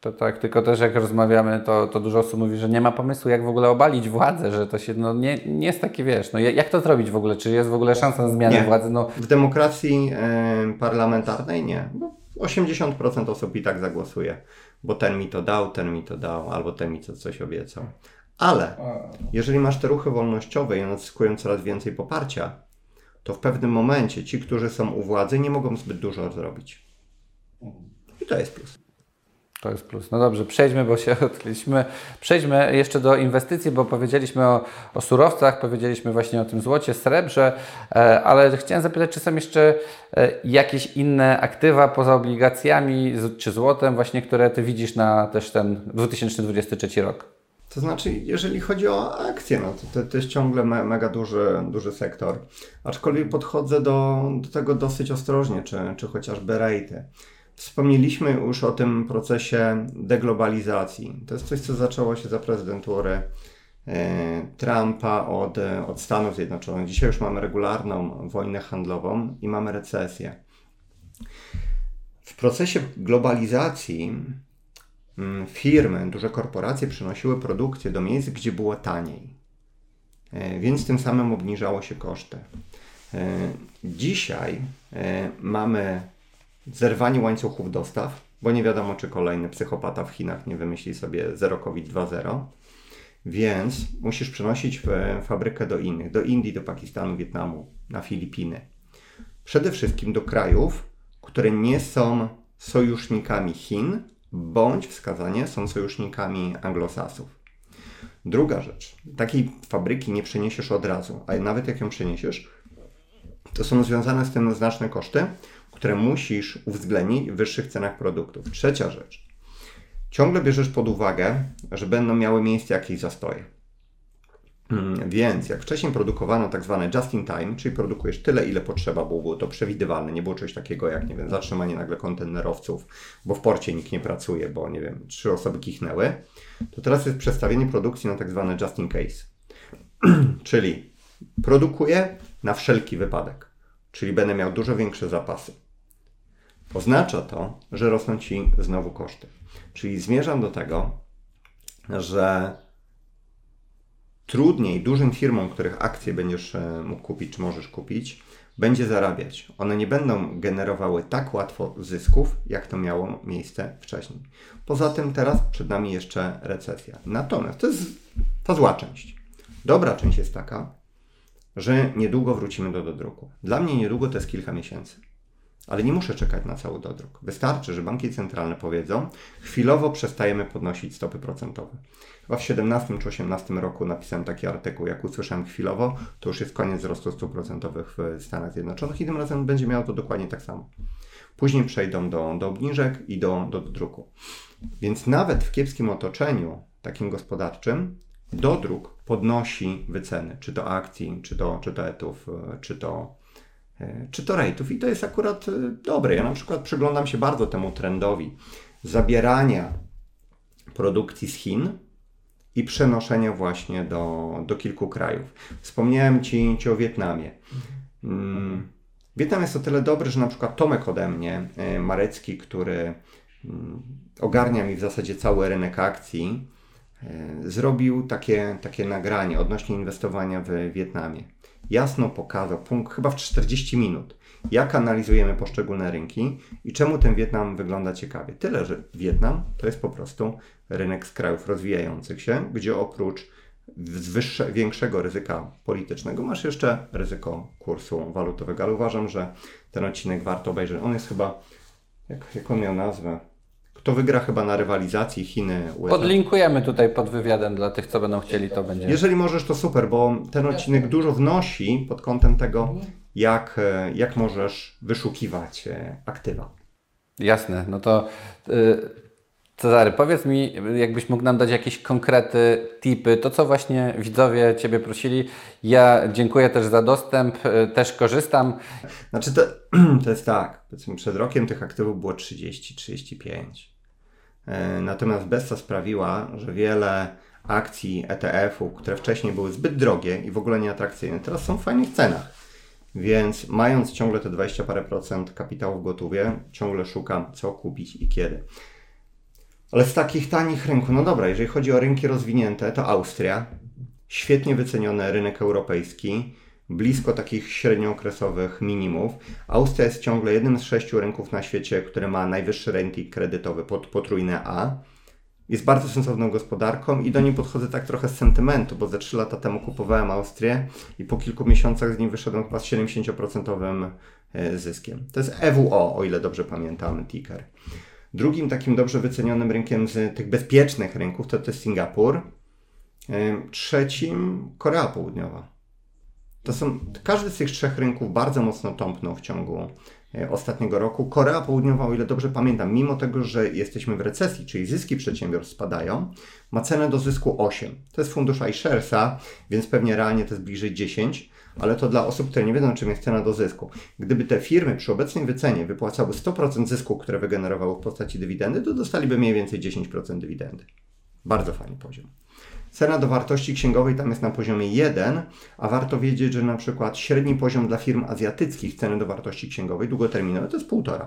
To tak, tylko też jak rozmawiamy, to, to dużo osób mówi, że nie ma pomysłu, jak w ogóle obalić władzę, że to się no, nie, nie jest takie, wiesz, no jak to zrobić w ogóle? Czy jest w ogóle szansa na zmianę Nie. władzy? No, W demokracji e, parlamentarnej nie. Bo 80% osób i tak zagłosuje, bo ten mi to dał, ten mi to dał, albo ten mi to coś obiecał. Ale jeżeli masz te ruchy wolnościowe i one zyskują coraz więcej poparcia, to w pewnym momencie ci, którzy są u władzy, nie mogą zbyt dużo zrobić. I to jest plus. To jest plus. No dobrze, przejdźmy, bo się odkryliśmy. Przejdźmy jeszcze do inwestycji, bo powiedzieliśmy o, o surowcach, powiedzieliśmy właśnie o tym złocie, srebrze, e, ale chciałem zapytać, czy są jeszcze e, jakieś inne aktywa poza obligacjami czy złotem, właśnie, które Ty widzisz na też ten 2023 rok? To znaczy, jeżeli chodzi o akcje, no to, to, to jest ciągle me, mega duży, duży sektor. Aczkolwiek podchodzę do, do tego dosyć ostrożnie, czy, czy chociażby rejty. Wspomnieliśmy już o tym procesie deglobalizacji. To jest coś, co zaczęło się za prezydentury e, Trumpa od, od Stanów Zjednoczonych. Dzisiaj już mamy regularną wojnę handlową i mamy recesję. W procesie globalizacji mm, firmy, duże korporacje przynosiły produkcję do miejsc, gdzie było taniej. E, Więc tym samym obniżało się koszty. E, Dzisiaj e, mamy zerwanie łańcuchów dostaw, bo nie wiadomo, czy kolejny psychopata w Chinach nie wymyśli sobie zero COVID 2.0. Więc musisz przenosić fabrykę do innych, do Indii, do Pakistanu, Wietnamu, na Filipiny. Przede wszystkim do krajów, które nie są sojusznikami Chin, bądź wskazanie są sojusznikami anglosasów. Druga rzecz, takiej fabryki nie przeniesiesz od razu, a nawet jak ją przeniesiesz, to są związane z tym znaczne koszty, które musisz uwzględnić w wyższych cenach produktów. Trzecia rzecz, ciągle bierzesz pod uwagę, że będą miały miejsce jakieś zastoje. Mm, Więc jak wcześniej produkowano tak zwane just in time, czyli produkujesz tyle, ile potrzeba, bo było to przewidywalne, nie było czegoś takiego jak, nie wiem, zatrzymanie nagle kontenerowców, bo w porcie nikt nie pracuje, bo, nie wiem, trzy osoby kichnęły, to teraz jest przestawienie produkcji na tak zwane just in case. czyli produkuję na wszelki wypadek, czyli będę miał dużo większe zapasy. Oznacza to, że rosną Ci znowu koszty. Czyli zmierzam do tego, że trudniej dużym firmom, których akcje będziesz e, mógł kupić, czy możesz kupić, będzie zarabiać. One nie będą generowały tak łatwo zysków, jak to miało miejsce wcześniej. Poza tym teraz przed nami jeszcze recesja. Natomiast to jest ta zła część. Dobra część jest taka, że niedługo wrócimy do dodruku. Dla mnie niedługo to jest kilka miesięcy. Ale nie muszę czekać na cały dodruk. Wystarczy, że banki centralne powiedzą, chwilowo przestajemy podnosić stopy procentowe. Chyba w 17 czy 18 roku napisałem taki artykuł, jak usłyszałem chwilowo, to już jest koniec wzrostu stóp procentowych w Stanach Zjednoczonych i tym razem będzie miało to dokładnie tak samo. Później przejdą do, do obniżek i do, do dodruku. Więc nawet w kiepskim otoczeniu, takim gospodarczym, dodruk podnosi wyceny, czy to akcji, czy to, czy to etów, e, czy to, e, czy to rejtów. I to jest akurat e, dobre. Ja na przykład przyglądam się bardzo temu trendowi zabierania produkcji z Chin i przenoszenia właśnie do, do kilku krajów. Wspomniałem Ci, ci o Wietnamie. Mm, Wietnam jest o tyle dobry, że na przykład Tomek ode mnie, e, Marecki, który mm, ogarnia mi w zasadzie cały rynek akcji, e, zrobił takie, takie nagranie odnośnie inwestowania w Wietnamie. Jasno pokazał, punkt, chyba w 40 minut, jak analizujemy poszczególne rynki i czemu ten Wietnam wygląda ciekawie. Tyle, że Wietnam to jest po prostu rynek z krajów rozwijających się, gdzie oprócz wyższe, większego ryzyka politycznego masz jeszcze ryzyko kursu walutowego, ale uważam, że ten odcinek warto obejrzeć. On jest chyba, jak, jak on miał nazwę? Kto wygra chyba na rywalizacji Chiny-USA? Podlinkujemy tutaj pod wywiadem dla tych, co będą chcieli, to będzie. Jeżeli możesz, to super, bo ten odcinek dużo wnosi pod kątem tego, jak, e, jak możesz wyszukiwać e, aktywa. Jasne, no to y, Cezary, powiedz mi, jakbyś mógł nam dać jakieś konkrety, tipy, to co właśnie widzowie Ciebie prosili. Ja dziękuję też za dostęp, też korzystam. Znaczy to, to jest tak, powiedzmy przed rokiem tych aktywów było 30-35. E, Natomiast Bessa sprawiła, że wiele akcji ETF-ów, które wcześniej były zbyt drogie i w ogóle nieatrakcyjne, teraz są w fajnych cenach. Więc mając ciągle te 20 parę procent kapitału w gotówie, ciągle szukam co kupić i kiedy. Ale z takich tanich rynków, no dobra, jeżeli chodzi o rynki rozwinięte, to Austria, świetnie wyceniony rynek europejski, blisko takich średniookresowych minimów. Austria jest ciągle jednym z sześciu rynków na świecie, który ma najwyższy rating kredytowy, pod, potrójne A. Jest bardzo sensowną gospodarką i do niej podchodzę tak trochę z sentymentu, bo ze 3 lata temu kupowałem Austrię i po kilku miesiącach z niej wyszedłem chyba z 70% e, zyskiem. To jest EWO, o ile dobrze pamiętam, ticker. Drugim takim dobrze wycenionym rynkiem z tych bezpiecznych rynków to, to jest Singapur. E, trzecim Korea Południowa. To są, każdy z tych trzech rynków bardzo mocno tąpnął w ciągu e, ostatniego roku. Korea Południowa, o ile dobrze pamiętam, mimo tego, że jesteśmy w recesji, czyli zyski przedsiębiorstw spadają, ma cenę do zysku 8. To jest fundusz iSharesa, więc pewnie realnie to jest bliżej 10, ale to dla osób, które nie wiedzą, czym jest cena do zysku. Gdyby te firmy przy obecnej wycenie wypłacały 100% zysku, które wygenerowały w postaci dywidendy, to dostaliby mniej więcej 10% dywidendy. Bardzo fajny poziom. Cena do wartości księgowej tam jest na poziomie 1, a warto wiedzieć, że na przykład średni poziom dla firm azjatyckich ceny do wartości księgowej długoterminowej to jest 1,5.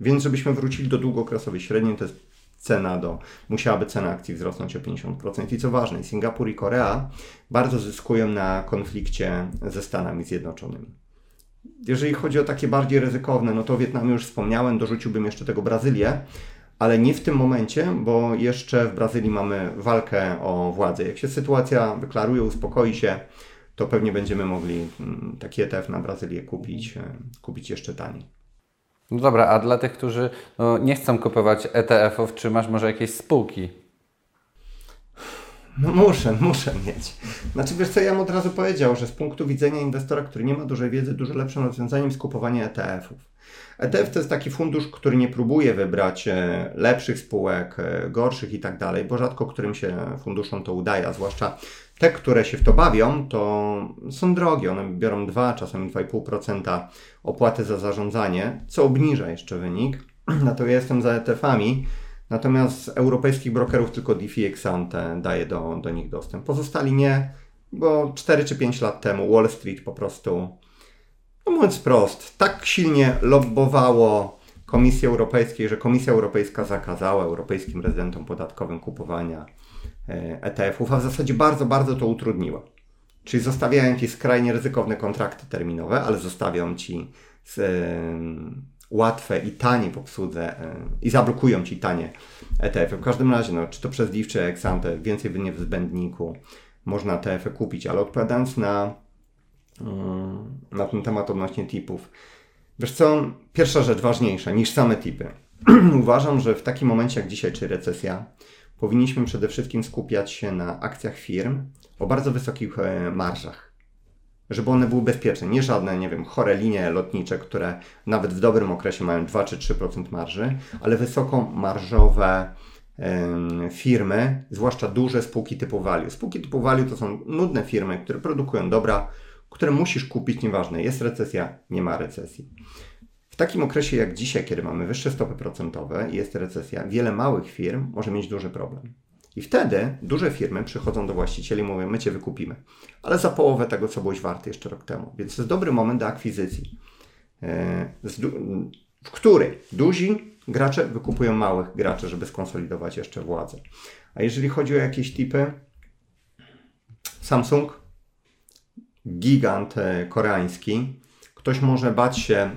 Więc żebyśmy wrócili do długookresowej średniej, to jest cena do, musiałaby cena akcji wzrosnąć o 50%. I co ważne, Singapur i Korea bardzo zyskują na konflikcie ze Stanami Zjednoczonymi. Jeżeli chodzi o takie bardziej ryzykowne, no to o Wietnamie już wspomniałem, dorzuciłbym jeszcze tego Brazylię, ale nie w tym momencie, bo jeszcze w Brazylii mamy walkę o władzę. Jak się sytuacja wyklaruje, uspokoi się, to pewnie będziemy mogli mm, taki ETF na Brazylię kupić, e, kupić jeszcze taniej. No dobra, a dla tych, którzy no, nie chcą kupować ETF-ów, czy masz może jakieś spółki? No muszę, muszę mieć. Znaczy wiesz co, ja bym od razu powiedział, że z punktu widzenia inwestora, który nie ma dużej wiedzy, dużo lepszym rozwiązaniem jest kupowanie ETF-ów. ETF to jest taki fundusz, który nie próbuje wybrać e, lepszych spółek, e, gorszych i tak dalej, bo rzadko którym się funduszom to udaje, a zwłaszcza te, które się w to bawią, to są drogie. One biorą 2, czasami 2,5% opłaty za zarządzanie, co obniża jeszcze wynik. Na to ja jestem za ETF-ami. Natomiast z europejskich brokerów tylko DeFi Exante daje do, do nich dostęp. Pozostali nie, bo 4 czy 5 lat temu Wall Street po prostu, no mówiąc prost, tak silnie lobbowało Komisji Europejskiej, że Komisja Europejska zakazała europejskim rezydentom podatkowym kupowania ETF-ów, a w zasadzie bardzo, bardzo to utrudniła. Czyli zostawiają ci skrajnie ryzykowne kontrakty terminowe, ale zostawią ci z, łatwe i tanie w obsłudze e, i zablokują Ci tanie ETF-y. W każdym razie, no, czy to przez DIV, czy więcej w niezbędniku można ETF-y kupić, ale odpowiadając na, na ten temat odnośnie tipów. Wiesz co, pierwsza rzecz ważniejsza niż same tipy. Uważam, że w takim momencie jak dzisiaj, czy recesja, powinniśmy przede wszystkim skupiać się na akcjach firm o bardzo wysokich e, marżach żeby one były bezpieczne. Nie żadne, nie wiem, chore linie lotnicze, które nawet w dobrym okresie mają 2 czy 3% marży, ale wysoko marżowe firmy, zwłaszcza duże spółki typu value. Spółki typu value to są nudne firmy, które produkują dobra, które musisz kupić, nieważne, jest recesja, nie ma recesji. W takim okresie jak dzisiaj, kiedy mamy wyższe stopy procentowe i jest recesja, wiele małych firm może mieć duży problem. I wtedy duże firmy przychodzą do właścicieli i mówią, my Cię wykupimy, ale za połowę tego, co byłeś warty jeszcze rok temu. Więc to jest dobry moment do akwizycji, e, w której duzi gracze wykupują małych graczy, żeby skonsolidować jeszcze władzę. A jeżeli chodzi o jakieś typy, Samsung, gigant e, koreański, ktoś może bać się e,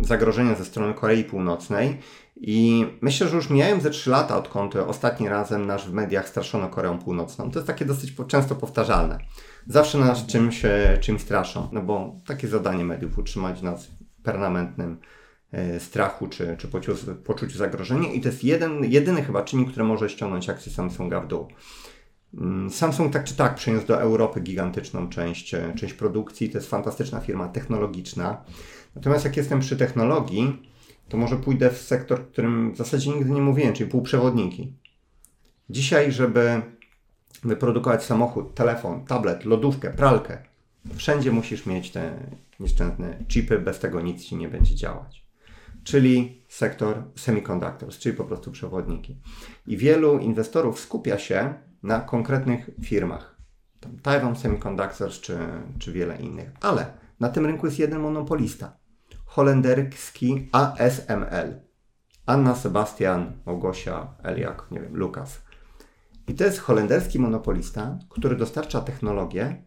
zagrożenia ze strony Korei Północnej i myślę, że już mijają ze 3 lata, odkąd ostatni razem nas w mediach straszono Koreą Północną. To jest takie dosyć często powtarzalne. Zawsze nas czymś, czymś straszą, no bo takie zadanie mediów utrzymać nas w permanentnym e, strachu czy, czy poczuciu, poczuciu zagrożenia i to jest jeden, jedyny chyba czynnik, który może ściągnąć akcję Samsunga w dół. Mm, Samsung tak czy tak przyniósł do Europy gigantyczną część, e, część produkcji. To jest fantastyczna firma technologiczna. Natomiast jak jestem przy technologii, to może pójdę w sektor, w którym w zasadzie nigdy nie mówiłem, czyli półprzewodniki. Dzisiaj, żeby wyprodukować samochód, telefon, tablet, lodówkę, pralkę, wszędzie musisz mieć te nieszczęsne chipy, bez tego nic ci nie będzie działać. Czyli sektor semiconductors, czyli po prostu przewodniki. I wielu inwestorów skupia się na konkretnych firmach. Taiwan Semiconductors czy, czy wiele innych. Ale na tym rynku jest jeden monopolista holenderski ASML. Anna, Sebastian, Małgosia, Eliak, nie wiem, Lukas. I to jest holenderski monopolista, który dostarcza technologię,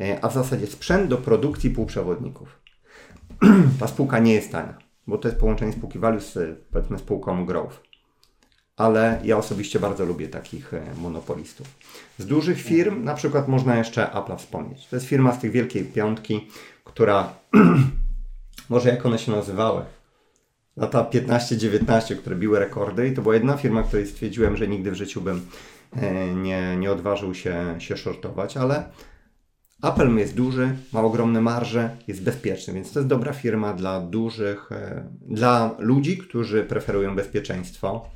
e, a w zasadzie sprzęt do produkcji półprzewodników. Ta spółka nie jest tania, bo to jest połączenie spółki Value z powiedzmy spółką Growth. Ale ja osobiście bardzo lubię takich e, monopolistów. Z dużych firm na przykład można jeszcze Apple'a wspomnieć. To jest firma z tych wielkiej piątki, która może jak one się nazywały? Lata 15-19, które biły rekordy i to była jedna firma, której stwierdziłem, że nigdy w życiu bym e, nie, nie odważył się, się shortować, ale Apple jest duży, ma ogromne marże, jest bezpieczny, więc to jest dobra firma dla dużych, e, dla ludzi, którzy preferują bezpieczeństwo.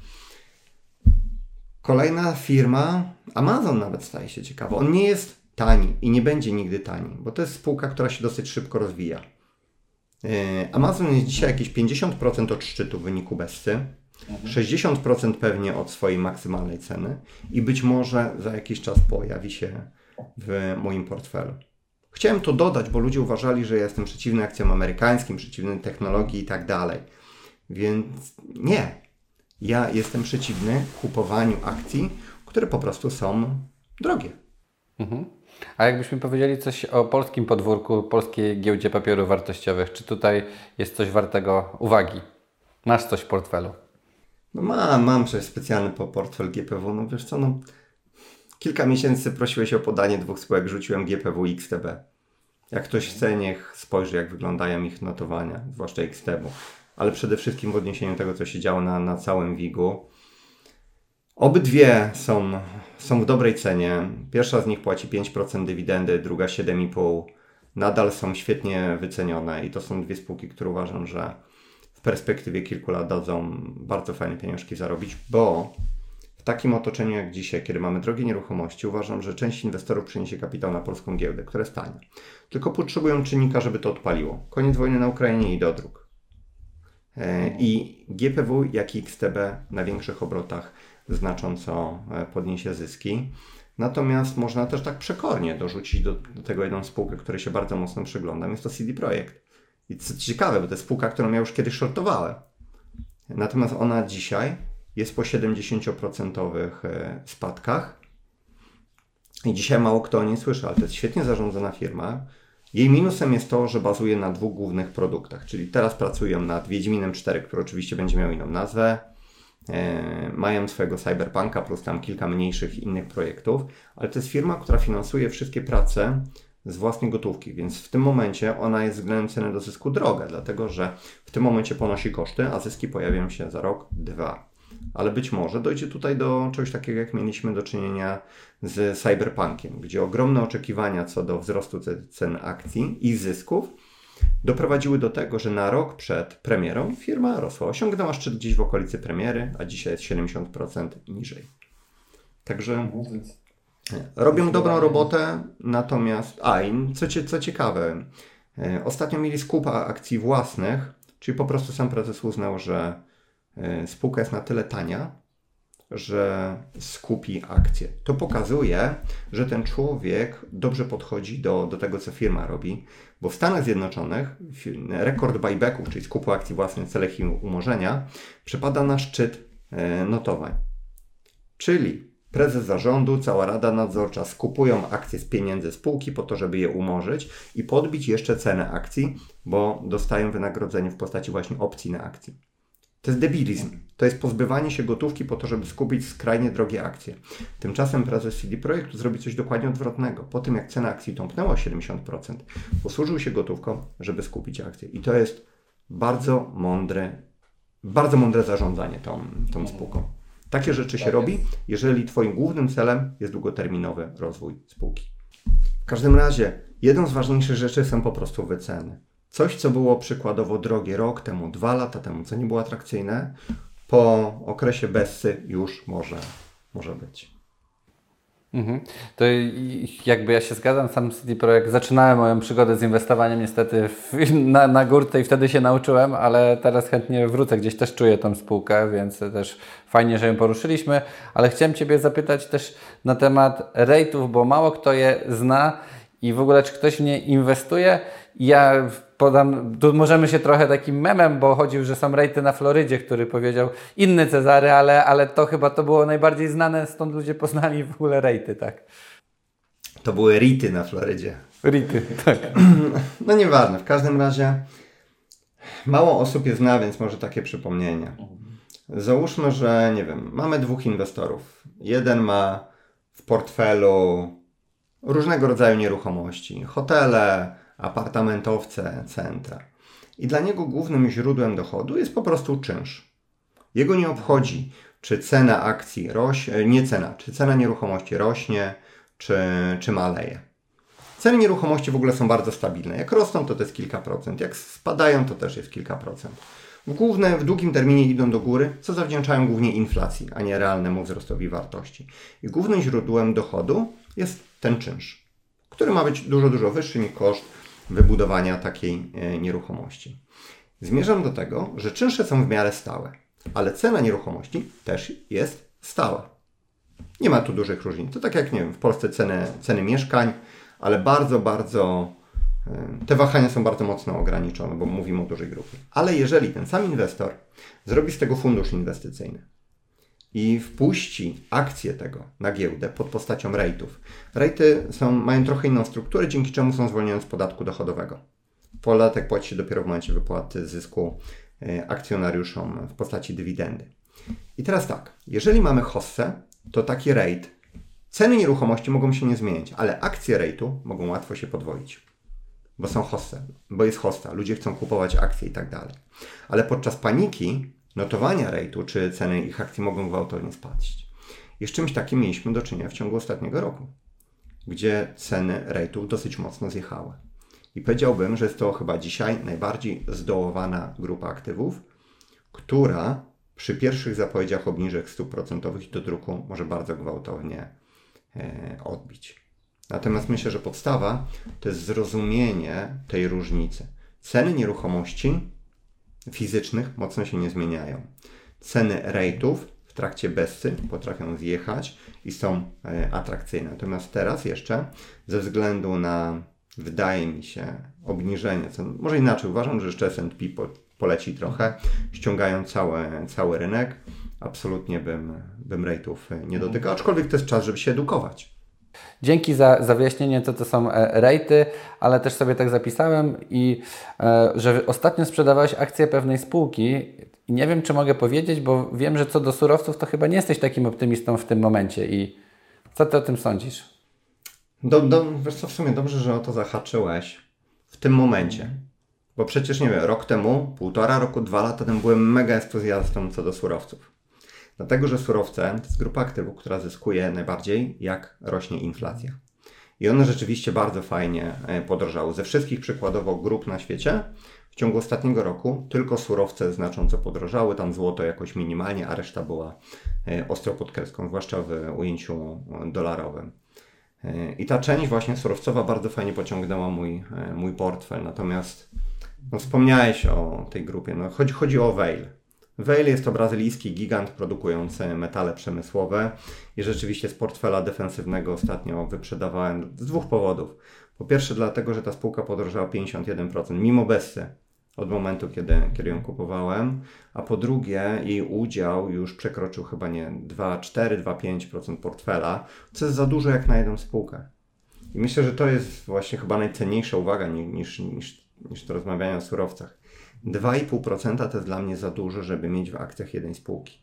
Kolejna firma, Amazon nawet staje się ciekawa. On nie jest tani i nie będzie nigdy tani, bo to jest spółka, która się dosyć szybko rozwija. E, Amazon jest dzisiaj jakieś 50% od szczytu w wyniku Bessy, 60% pewnie od swojej maksymalnej ceny i być może za jakiś czas pojawi się w moim portfelu. Chciałem to dodać, bo ludzie uważali, że ja jestem przeciwny akcjom amerykańskim, przeciwny technologii i tak dalej. Więc nie. Ja jestem przeciwny kupowaniu akcji, które po prostu są drogie. Mhm. A jakbyśmy powiedzieli coś o polskim podwórku, polskiej giełdzie papierów wartościowych, czy tutaj jest coś wartego uwagi? Masz coś w portfelu? No mam, mam coś specjalny po portfel GPW. No wiesz co, no kilka miesięcy prosiłeś o podanie dwóch spółek, rzuciłem GPW i XTB. Jak ktoś chce, niech spojrzy, jak wyglądają ich notowania, zwłaszcza XTB. Ale przede wszystkim w odniesieniu do tego, co się działo na, na całym WIG-u. Obydwie są, są w dobrej cenie. Pierwsza z nich płaci 5% dywidendy, druga 7,5%. Nadal są świetnie wycenione i to są dwie spółki, które uważam, że w perspektywie kilku lat dadzą bardzo fajne pieniążki zarobić, bo w takim otoczeniu jak dzisiaj, kiedy mamy drogie nieruchomości, uważam, że część inwestorów przyniesie kapitał na polską giełdę, która jest tania. Tylko potrzebują czynnika, żeby to odpaliło. Koniec wojny na Ukrainie i dodruk. E, I GPW, jak i XTB na większych obrotach znacząco e, podniesie zyski. Natomiast można też tak przekornie dorzucić do, do tego jedną spółkę, której się bardzo mocno przyglądam. Jest to CD Projekt. I co ciekawe, bo to jest spółka, którą ja już kiedyś shortowałem. Natomiast ona dzisiaj jest po 70% e, spadkach. I dzisiaj mało kto o niej słyszy, ale to jest świetnie zarządzana firma. Jej minusem jest to, że bazuje na dwóch głównych produktach, czyli teraz pracują nad Wiedźminem 4, który oczywiście będzie miał inną nazwę. E, mają swojego Cyberpunka plus tam kilka mniejszych innych projektów, ale to jest firma, która finansuje wszystkie prace z własnej gotówki, więc w tym momencie ona jest względem ceny do zysku droga, dlatego że w tym momencie ponosi koszty, a zyski pojawią się za rok, dwa. Ale być może dojdzie tutaj do czegoś takiego, jak mieliśmy do czynienia z Cyberpunkiem, gdzie ogromne oczekiwania co do wzrostu cen akcji i zysków doprowadziły do tego, że na rok przed premierą firma rosła. Osiągnęła szczyt gdzieś w okolicy premiery, a dzisiaj jest 70% niżej. Także robią dobrą robotę, natomiast. A i co, co ciekawe, e, ostatnio mieli skup akcji własnych, czyli po prostu sam prezes uznał, że spółka jest na tyle tania, że skupi akcje. To pokazuje, że ten człowiek dobrze podchodzi do, do tego, co firma robi, bo w Stanach Zjednoczonych rekord buybacków, czyli skupu akcji własnych w celach umorzenia, przypada na szczyt e, notowań. Czyli prezes zarządu, cała rada nadzorcza skupują akcje z pieniędzy spółki po to, żeby je umorzyć i podbić jeszcze cenę akcji, bo dostają wynagrodzenie w postaci właśnie opcji na akcji. To jest debilizm. To jest pozbywanie się gotówki po to, żeby skupić skrajnie drogie akcje. Tymczasem prezes CD Projektu zrobi coś dokładnie odwrotnego. Po tym, jak cena akcji tąpnęła 70%, posłużył się gotówką, żeby skupić akcje. I to jest bardzo mądre, bardzo mądre zarządzanie tą, tą spółką. Takie rzeczy się robi, jeżeli Twoim głównym celem jest długoterminowy rozwój spółki. W każdym razie, jedną z ważniejszych rzeczy są po prostu wyceny. Coś, co było przykładowo drogie rok temu, dwa lata temu, co nie było atrakcyjne, po okresie Bessy już może, może być. Mhm. To jakby ja się zgadzam, sam City Projekt zaczynałem moją przygodę z inwestowaniem niestety w, na, na górce i wtedy się nauczyłem, ale teraz chętnie wrócę, gdzieś też czuję tą spółkę, więc też fajnie, że ją poruszyliśmy, ale chciałem Ciebie zapytać też na temat rate'ów, bo mało kto je zna i w ogóle czy ktoś w nie inwestuje. Ja podam, tu możemy się trochę takim memem, bo chodził, że są rejty na Florydzie, który powiedział inny Cezary, ale, ale to chyba to było najbardziej znane, stąd ludzie poznali w ogóle rejty, tak. To były rity na Florydzie. Rity, tak. No nieważne, w każdym razie mało osób je zna, więc może takie przypomnienie. Załóżmy, że nie wiem, mamy dwóch inwestorów. Jeden ma w portfelu różnego rodzaju nieruchomości, hotele, apartamentowce, centra. I dla niego głównym źródłem dochodu jest po prostu czynsz. Jego nie obchodzi, czy cena akcji rośnie, nie cena, czy cena nieruchomości rośnie, czy, czy maleje. Ceny nieruchomości w ogóle są bardzo stabilne. Jak rosną, to to jest kilka procent. Jak spadają, to też jest kilka procent. W, główne, w długim terminie idą do góry, co zawdzięczają głównie inflacji, a nie realnemu wzrostowi wartości. I głównym źródłem dochodu jest ten czynsz, który ma być dużo, dużo wyższy niż koszt wybudowania takiej e, nieruchomości. Zmierzam do tego, że czynsze są w miarę stałe, ale cena nieruchomości też jest stała. Nie ma tu dużych różnic. To tak jak, nie wiem, w Polsce ceny, ceny mieszkań, ale bardzo, bardzo e, te wahania są bardzo mocno ograniczone, bo mówimy o dużej grupie. Ale jeżeli ten sam inwestor zrobi z tego fundusz inwestycyjny, i wpuści akcje tego na giełdę pod postacią rejtów. Rejty są, mają trochę inną strukturę, dzięki czemu są zwolnione z podatku dochodowego. Podatek płaci się dopiero w momencie wypłaty zysku e, akcjonariuszom w postaci dywidendy. I teraz tak, jeżeli mamy hossę, to taki rejt, ceny nieruchomości mogą się nie zmieniać, ale akcje rejtu mogą łatwo się podwoić, bo są hosse, bo jest hosta, ludzie chcą kupować akcje i tak dalej. Ale podczas paniki notowania rejtu czy ceny ich akcji mogą gwałtownie spaść. I z czymś takim mieliśmy do czynienia w ciągu ostatniego roku, gdzie ceny rejtów dosyć mocno zjechały. I powiedziałbym, że jest to chyba dzisiaj najbardziej zdołowana grupa aktywów, która przy pierwszych zapowiedziach obniżek stóp procentowych do druku może bardzo gwałtownie e, odbić. Natomiast myślę, że podstawa to jest zrozumienie tej różnicy. Ceny nieruchomości fizycznych mocno się nie zmieniają. Ceny rejtów w trakcie besty potrafią zjechać i są e, atrakcyjne. Natomiast teraz jeszcze ze względu na, wydaje mi się, obniżenie cen, może inaczej, uważam, że jeszcze S&P po, poleci trochę, ściągają cały, cały rynek. Absolutnie bym, bym rejtów nie dotykał, aczkolwiek to jest czas, żeby się edukować. Dzięki za, za wyjaśnienie, co to są e, rejty, ale też sobie tak zapisałem i e, że ostatnio sprzedawałeś akcję pewnej spółki i nie wiem, czy mogę powiedzieć, bo wiem, że co do surowców, to chyba nie jesteś takim optymistą w tym momencie i co ty o tym sądzisz? Do, do, wiesz co, w sumie dobrze, że o to zahaczyłeś w tym momencie. Bo przecież, nie wiem, rok temu, półtora roku, dwa lata temu byłem mega entuzjastą co do surowców. Dlatego, że surowce to jest grupa aktywów, która zyskuje najbardziej, jak rośnie inflacja. I one rzeczywiście bardzo fajnie e, podrożały. Ze wszystkich przykładowo grup na świecie w ciągu ostatniego roku tylko surowce znacząco podrożały, tam złoto jakoś minimalnie, a reszta była e, ostro pod kreską, zwłaszcza w ujęciu dolarowym. E, I ta część właśnie surowcowa bardzo fajnie pociągnęła mój, mój portfel. Natomiast no, wspomniałeś o tej grupie. No, chodzi, chodzi o Veil. Vale jest to brazylijski gigant produkujący metale przemysłowe i rzeczywiście z portfela defensywnego ostatnio wyprzedawałem z dwóch powodów. Po pierwsze dlatego, że ta spółka podrożała 51% mimo Bessy od momentu, kiedy, kiedy ją kupowałem, a po drugie jej udział już przekroczył chyba nie 2,4-2,5% portfela, co jest za dużo jak na jedną spółkę. I myślę, że to jest właśnie chyba najcenniejsza uwaga niż, niż, niż to rozmawianie o surowcach. 2,5% to jest dla mnie za dużo, żeby mieć w akcjach jednej spółki.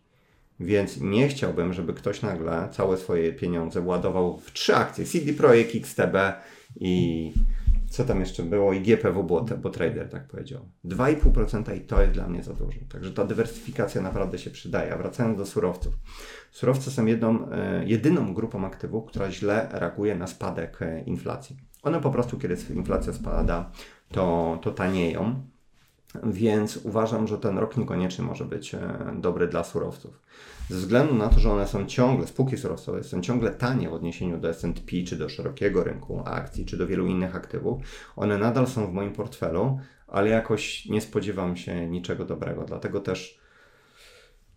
Więc nie chciałbym, żeby ktoś nagle całe swoje pieniądze ładował w trzy akcje: CD Projekt, XTB i co tam jeszcze było? I GPW, bo, bo trader tak powiedział. 2,5% i to jest dla mnie za dużo. Także ta dywersyfikacja naprawdę się przydaje. A wracając do surowców. Surowce są jedną, e, jedyną grupą aktywów, która źle reaguje na spadek e, inflacji. One po prostu, kiedy inflacja spada, to, to tanieją więc uważam, że ten rok niekoniecznie może być e, dobry dla surowców. Ze względu na to, że one są ciągle, spółki surowcowe są ciągle tanie w odniesieniu do S&P, czy do szerokiego rynku akcji, czy do wielu innych aktywów, one nadal są w moim portfelu, ale jakoś nie spodziewam się niczego dobrego. Dlatego też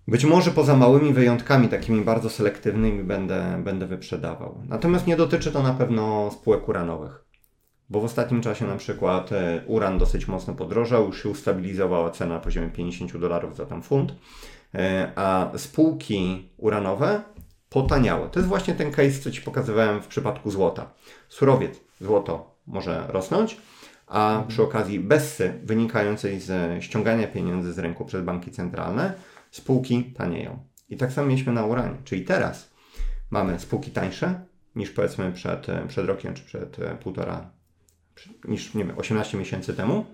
być może poza małymi wyjątkami, takimi bardzo selektywnymi, będę, będę wyprzedawał. Natomiast nie dotyczy to na pewno spółek uranowych. Bo w ostatnim czasie na przykład e, uran dosyć mocno podrożał, już się ustabilizowała cena na poziomie 50 dolarów za tam funt, e, a spółki uranowe potaniały. To jest właśnie ten case, co Ci pokazywałem w przypadku złota. Surowiec, złoto może rosnąć, a przy okazji bessy wynikającej ze ściągania pieniędzy z rynku przez banki centralne, spółki tanieją. I tak samo mieliśmy na uranie. Czyli teraz mamy spółki tańsze niż powiedzmy przed, przed rokiem czy przed e, półtora, niż nie wiem, 18 miesięcy temu,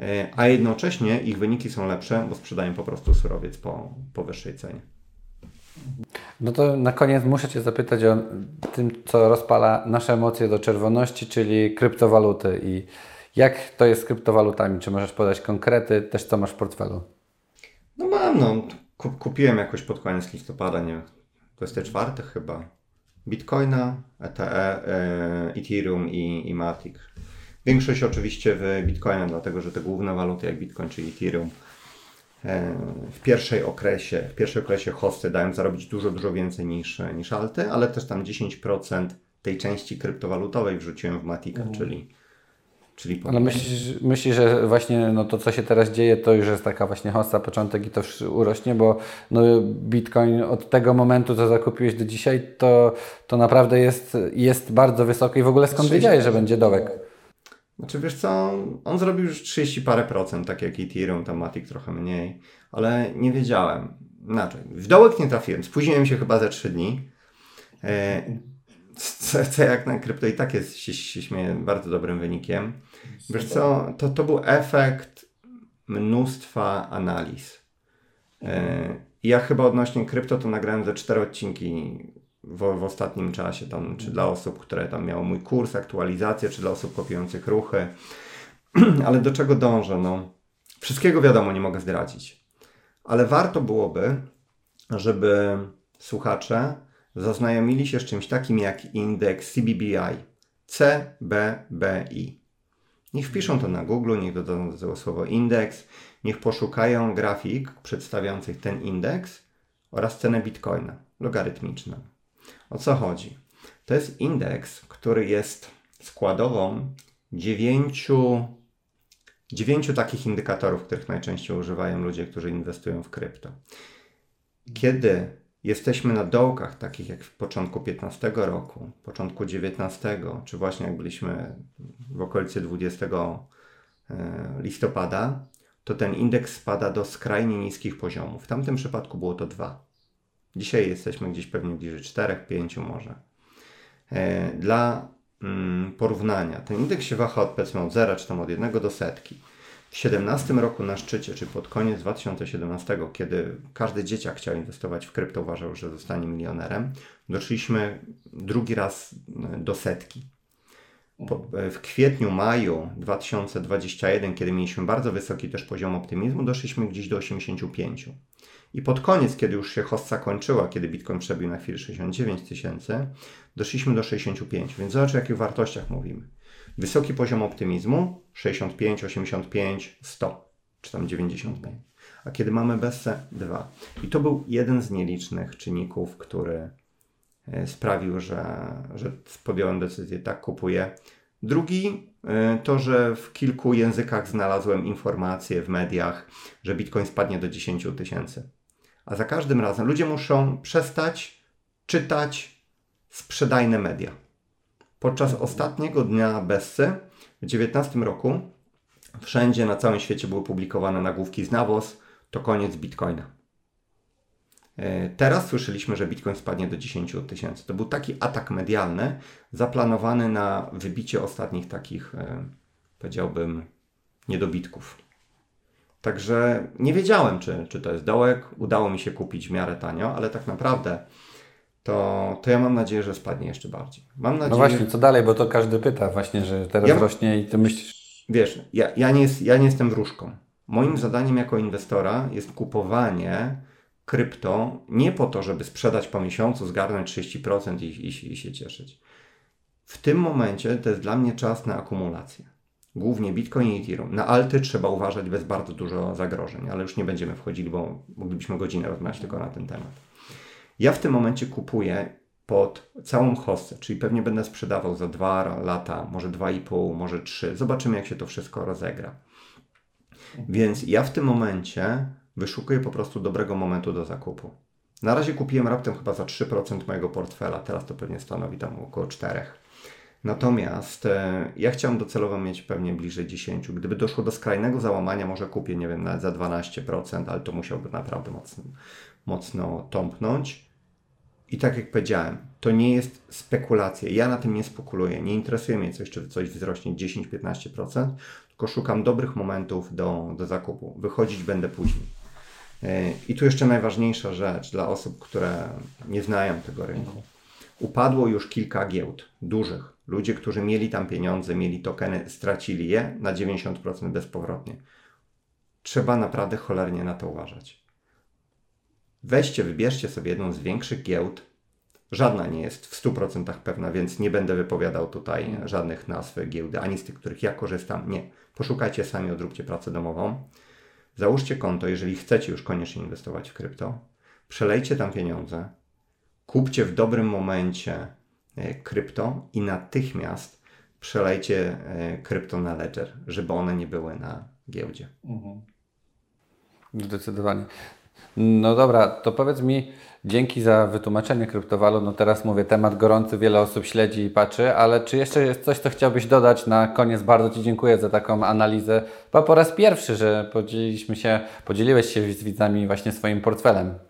e, a jednocześnie ich wyniki są lepsze, bo sprzedają po prostu surowiec po, po wyższej cenie. No to na koniec muszę Cię zapytać o tym, co rozpala nasze emocje do czerwoności, czyli kryptowaluty i jak to jest z kryptowalutami? Czy możesz podać konkrety, też co masz w portfelu? No mam, no. Kupiłem jakoś pod koniec listopada, nie 24 chyba, Bitcoina, ETE, e, Ethereum i, i Matic. Większość oczywiście w Bitcoina, dlatego że te główne waluty jak Bitcoin czy Ethereum e, w pierwszej okresie, w pierwszym okresie hosty dają zarobić dużo, dużo więcej niż, niż alty, ale też tam 10% tej części kryptowalutowej wrzuciłem w Matica, mhm. czyli Czyli Ale myślisz, myślisz, że właśnie no to, co się teraz dzieje, to już jest taka właśnie hosta, początek i to urośnie, bo no Bitcoin od tego momentu, co zakupiłeś do dzisiaj, to, to naprawdę jest, jest bardzo wysoko i w ogóle skąd wiedziałeś, że będzie dołek? Znaczy wiesz co, on zrobił już 30 parę procent, tak jak Ethereum, tam Matic trochę mniej, ale nie wiedziałem. Inaczej, w dołek nie trafiłem, spóźniłem się chyba ze 3 dni. E, co, co, jak na krypto i tak jest, się, się śmieję, bardzo dobrym wynikiem. Wiesz co, to, to był efekt mnóstwa analiz. E, ja chyba odnośnie krypto to nagrałem ze cztery odcinki w, w, ostatnim czasie, tam, czy dla osób, które tam miało mój kurs, aktualizację, czy dla osób kopiujących ruchy. Ale do czego dążę? No, wszystkiego wiadomo, nie mogę zdradzić. Ale warto byłoby, żeby słuchacze zaznajomili się z czymś takim jak indeks CBBI, CBBI. Niech wpiszą to na Google, niech dodadzą do tego słowo indeks, niech poszukają grafik przedstawiających ten indeks oraz cenę bitcoina logarytmiczną. O co chodzi? To jest indeks, który jest składową dziewięciu, dziewięciu takich indykatorów, których najczęściej używają ludzie, którzy inwestują w krypto. Kiedy jesteśmy na dołkach, takich jak w początku 15 roku, początku 19, czy właśnie jak byliśmy w okolicy 20 e, listopada, to ten indeks spada do skrajnie niskich poziomów. W tamtym przypadku było to 2. Dzisiaj jesteśmy gdzieś pewnie bliżej 4, 5 może. E, dla mm, porównania, ten indeks się waha od powiedzmy od 0 czy tam od 1 do setki. W 2017 roku na szczycie, czy pod koniec 2017, kiedy każdy dzieciak chciał inwestować w krypto, uważał, że zostanie milionerem, doszliśmy drugi raz e, do setki. E, w kwietniu, maju 2021, kiedy mieliśmy bardzo wysoki też poziom optymizmu, doszliśmy gdzieś do 85. I pod koniec, kiedy już się hossa kończyła, kiedy Bitcoin przebił na chwilę 69 tysięcy, doszliśmy do 65. Więc zobacz, o jakich wartościach mówimy. Wysoki poziom optymizmu 65, 85, 100 czy tam 95. A kiedy mamy Bessę 2. I to był jeden z nielicznych czynników, który e, sprawił, że, że podjąłem decyzję, tak kupuję. Drugi e, to, że w kilku językach znalazłem informacje w mediach, że Bitcoin spadnie do 10 tysięcy. A za każdym razem ludzie muszą przestać czytać sprzedajne media. Podczas ostatniego dnia Bessy w 19 roku wszędzie na całym świecie były publikowane nagłówki z nawos, to koniec Bitcoina. E, teraz słyszeliśmy, że Bitcoin spadnie do 10 tysięcy. To był taki atak medialny zaplanowany na wybicie ostatnich takich, e, powiedziałbym, niedobitków. Także nie wiedziałem, czy, czy to jest dołek. Udało mi się kupić w miarę tanio, ale tak naprawdę to, to ja mam nadzieję, że spadnie jeszcze bardziej. Mam no nadzieję... No właśnie, co dalej, bo to każdy pyta właśnie, że teraz ja... rośnie i ty myślisz... Wiesz, ja, ja, nie ja nie jestem wróżką. Moim zadaniem jako inwestora jest kupowanie krypto nie po to, żeby sprzedać po miesiącu, zgarnąć 30% i, i, i się cieszyć. W tym momencie to jest dla mnie czas na akumulację. Głównie Bitcoin i Ethereum. Na alty trzeba uważać bez bardzo dużo zagrożeń, ale już nie będziemy wchodzili, bo moglibyśmy godzinę rozmawiać tylko na ten temat. Ja w tym momencie kupuję pod całą hossę, czyli pewnie będę sprzedawał za dwa lata, może dwa i pół, może trzy. Zobaczymy, jak się to wszystko rozegra. Więc ja w tym momencie wyszukuję po prostu dobrego momentu do zakupu. Na razie kupiłem raptem chyba za 3% mojego portfela, teraz to pewnie stanowi tam około 4%. Natomiast e, ja chciałem docelowo mieć pewnie bliżej 10. Gdyby doszło do skrajnego załamania, może kupię, nie wiem, nawet za 12%, ale to musiałby naprawdę mocno, mocno tąpnąć. I tak jak powiedziałem, to nie jest spekulacja. Ja na tym nie spekuluję. Nie interesuje mnie coś, czy coś wzrośnie 10-15%, tylko szukam dobrych momentów do, do zakupu. Wychodzić będę później. E, I tu jeszcze najważniejsza rzecz dla osób, które nie znają tego rynku. Upadło już kilka giełd, dużych. Ludzie, którzy mieli tam pieniądze, mieli tokeny, stracili je na 90% bezpowrotnie. Trzeba naprawdę cholernie na to uważać. Weźcie, wybierzcie sobie jedną z większych giełd. Żadna nie jest w 100% pewna, więc nie będę wypowiadał tutaj żadnych nazw giełdy, ani z tych, których ja korzystam. Nie. Poszukajcie sami, odróbcie pracę domową. Załóżcie konto, jeżeli chcecie już koniecznie inwestować w krypto. Przelejcie tam pieniądze. Kupcie w dobrym momencie e, krypto i natychmiast przelejcie e, krypto na ledger, żeby one nie były na giełdzie. Zdecydowanie. No dobra, to powiedz mi, dzięki za wytłumaczenie kryptowalut. No teraz mówię, temat gorący, wiele osób śledzi i patrzy, ale czy jeszcze jest coś, co chciałbyś dodać na koniec? Bardzo Ci dziękuję za taką analizę. Chyba po raz pierwszy, że podzieliliśmy się, podzieliłeś się z widzami właśnie swoim portfelem.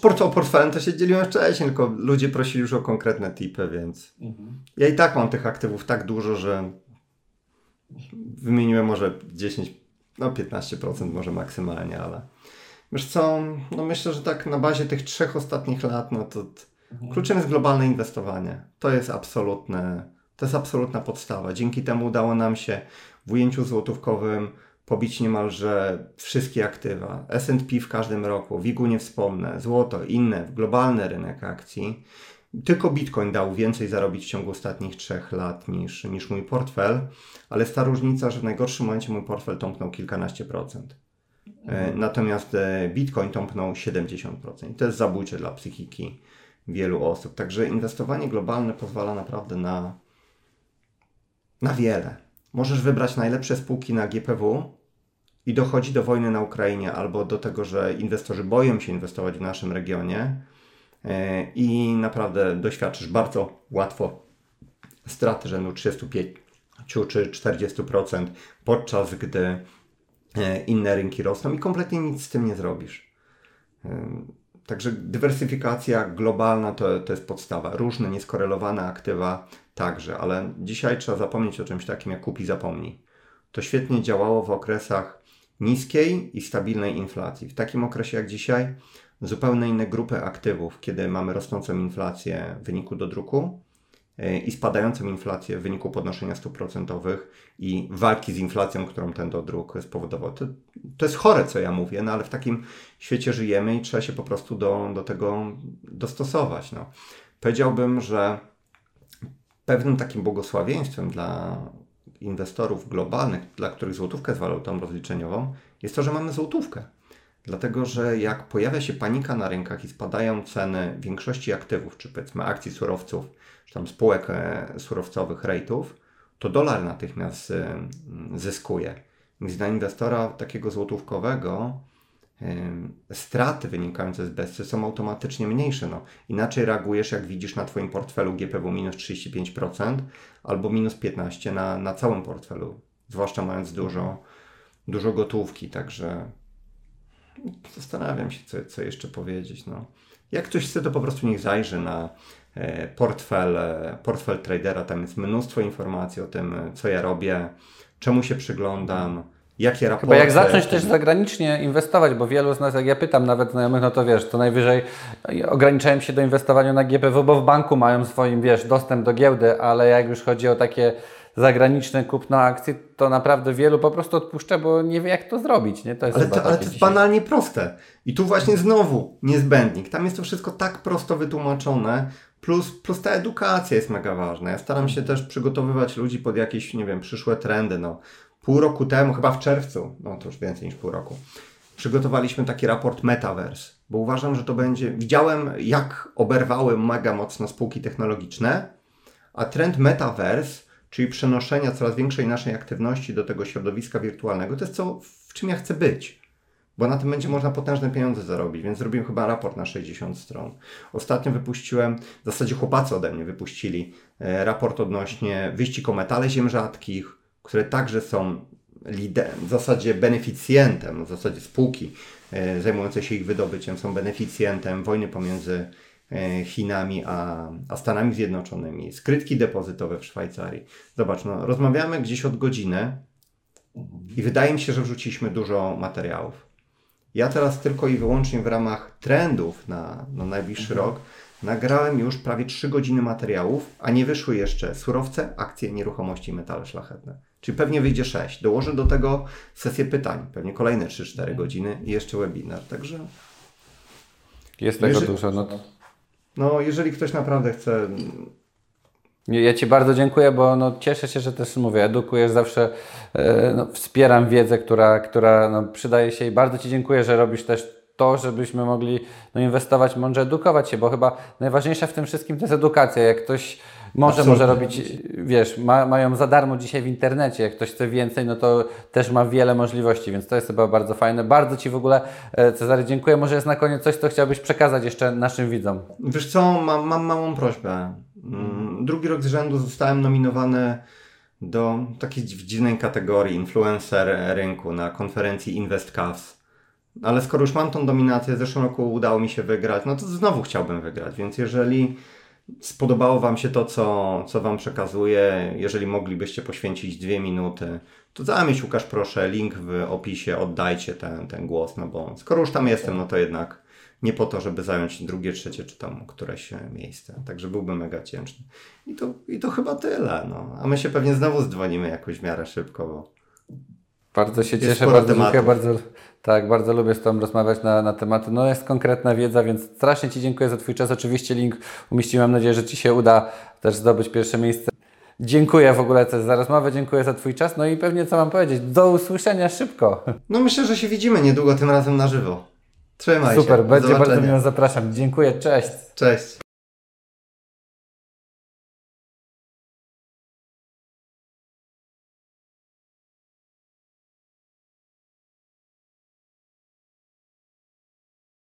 Port o portfelem to się dzieliłem wcześniej, tylko ludzie prosili już o konkretne tipy, więc ja i tak mam tych aktywów tak dużo, że wymieniłem może 10, no 15% może maksymalnie, ale wiesz co, no myślę, że tak na bazie tych trzech ostatnich lat, no to t- kluczem jest globalne inwestowanie. To jest absolutne, to jest absolutna podstawa. Dzięki temu udało nam się w ujęciu złotówkowym pobić niemalże wszystkie aktywa. S&P w każdym roku, WIG-u nie wspomnę, złoto, inne, globalny rynek akcji. Tylko Bitcoin dał więcej zarobić w ciągu ostatnich trzech lat niż, niż mój portfel, ale jest ta różnica, że w najgorszym momencie mój portfel tąpnął kilkanaście procent. E, Natomiast e, Bitcoin tąpnął 70%. I to jest zabójcze dla psychiki wielu osób. Także inwestowanie globalne pozwala naprawdę na, na wiele. Możesz wybrać najlepsze spółki na GPW i dochodzi do wojny na Ukrainie albo do tego, że inwestorzy boją się inwestować w naszym regionie e, i naprawdę doświadczysz bardzo łatwo straty rzędu 35 czy 40%, podczas gdy e, inne rynki rosną i kompletnie nic z tym nie zrobisz. Ym, Także dywersyfikacja globalna to, to jest podstawa. Różne nieskorelowane aktywa także, ale dzisiaj trzeba zapomnieć o czymś takim jak kup i zapomnij. To świetnie działało w okresach niskiej i stabilnej inflacji. W takim okresie jak dzisiaj zupełnie inne grupy aktywów, kiedy mamy rosnącą inflację w wyniku dodruku yy, i spadającą inflację w wyniku podnoszenia stóp procentowych i walki z inflacją, którą ten dodruk spowodował. To, to jest chore, co ja mówię, no ale w takim świecie żyjemy i trzeba się po prostu do, do tego dostosować. No. Powiedziałbym, że pewnym takim błogosławieństwem dla inwestorów globalnych, dla których złotówka jest walutą rozliczeniową, jest to, że mamy złotówkę. Dlatego, że jak pojawia się panika na rynkach i spadają ceny większości aktywów, czy powiedzmy akcji surowców, czy tam spółek e, surowcowych, rejtów, to dolar natychmiast e, zyskuje. Więc dla inwestora takiego złotówkowego straty wynikające z BESY są automatycznie mniejsze. No. Inaczej reagujesz, jak widzisz na Twoim portfelu GPW minus 35% albo minus 15% na, na całym portfelu, zwłaszcza mając dużo, dużo gotówki. Także zastanawiam się, co, co jeszcze powiedzieć. No. Jak ktoś chce, to po prostu niech zajrzy na e, portfel, portfel tradera. Tam jest mnóstwo informacji o tym, e, co ja robię, czemu się przyglądam, jakie raporty. Chyba jak zacząć też zagranicznie inwestować, bo wielu z nas, jak ja pytam nawet znajomych, no to wiesz, to najwyżej ograniczają się do inwestowania na GPW, bo w banku mają swoim, wiesz, dostęp do giełdy, ale jak już chodzi o takie zagraniczne kupno akcji, to naprawdę wielu po prostu odpuszcza, bo nie wie jak to zrobić, nie? To jest Ale to, ale to jest dzisiaj. banalnie proste. I tu właśnie znowu niezbędnik. Tam jest to wszystko tak prosto wytłumaczone, plus, plus ta edukacja jest mega ważna. Ja staram się też przygotowywać ludzi pod jakieś, nie wiem, przyszłe trendy. No, pół roku temu, chyba w czerwcu, no to już więcej niż pół roku, przygotowaliśmy taki raport Metaverse. bo uważam, że to będzie. Widziałem, jak oberwały mega mocno spółki technologiczne, a trend metaverse, czyli przenoszenia coraz większej naszej aktywności do tego środowiska wirtualnego, to jest co, w czym ja chcę być. Bo na tym będzie można potężne pieniądze zarobić, więc zrobiłem chyba raport na 60 stron. Ostatnio wypuściłem, w zasadzie chłopacy ode mnie wypuścili e, raport odnośnie wyścig o metale ziem rzadkich, które także są lider, w zasadzie beneficjentem, w zasadzie spółki e, zajmujące się ich wydobyciem są beneficjentem wojny pomiędzy e, Chinami a, a Stanami Zjednoczonymi, skrytki depozytowe w Szwajcarii. Zobacz, no, rozmawiamy gdzieś od godziny i wydaje mi się, że wrzuciliśmy dużo materiałów. Ja teraz tylko i wyłącznie w ramach trendów na, na najbliższy rok nagrałem już prawie 3 godziny materiałów, a nie wyszły jeszcze surowce, akcje, nieruchomości i metale szlachetne. Czyli pewnie wyjdzie 6. Dołożę do tego sesję pytań, pewnie kolejne 3-4 godziny i jeszcze webinar. Także Jest tego Jeżeli- dużo. No, to- no, jeżeli ktoś naprawdę chce Ja Ci bardzo dziękuję, bo no, cieszę się, że też mówię, edukujesz zawsze, e, no, wspieram wiedzę, która, która no, przydaje się i bardzo Ci dziękuję, że robisz też to, żebyśmy mogli no, inwestować, mądrze edukować się, bo chyba najważniejsza w tym wszystkim to jest edukacja. Jak ktoś może, Absolutnie. może robić, wiesz, ma, mają za darmo dzisiaj w internecie, jak ktoś chce więcej, no to też ma wiele możliwości, więc to jest chyba bardzo fajne. Bardzo Ci w ogóle, e, Cezary, dziękuję. Może jest na koniec coś, co chciałbyś przekazać jeszcze naszym widzom. Wiesz co, mam, mam małą prośbę. Mm, Drugi rok z rzędu zostałem nominowany do takiej dziw- dziwnej kategorii influencer rynku na konferencji InvestCavs. Ale skoro już mam tą dominację, w zeszłym roku udało mi się wygrać, no to znowu chciałbym wygrać. Więc jeżeli spodobało Wam się to, co, co Wam przekazuję, jeżeli moglibyście poświęcić dwie minuty, to zamieść Łukasz proszę, link w opisie, oddajcie ten, ten głos, no bo skoro już tam jestem, no to jednak nie po to, żeby zająć drugie, trzecie czy tam któreś e, miejsce. Także byłbym mega wdzięczny. I to, I to chyba tyle. No. A my się pewnie znowu dzwonimy jakoś w miarę szybko, bo Bardzo się cieszę, bardzo dziękuję, bardzo, tak, bardzo lubię z Tobą rozmawiać na, na tematy. No jest konkretna wiedza, więc strasznie Ci dziękuję za Twój czas. Oczywiście link umieściłem, mam nadzieję, że Ci się uda też zdobyć pierwsze miejsce. Dziękuję w ogóle też za rozmowę, dziękuję za Twój czas, no i pewnie co mam powiedzieć, do usłyszenia szybko. no myślę, że się widzimy niedługo tym razem na żywo. Trzymaj się. Super, będzie bardzo miło, zapraszam. Dziękuję, cześć. Cześć.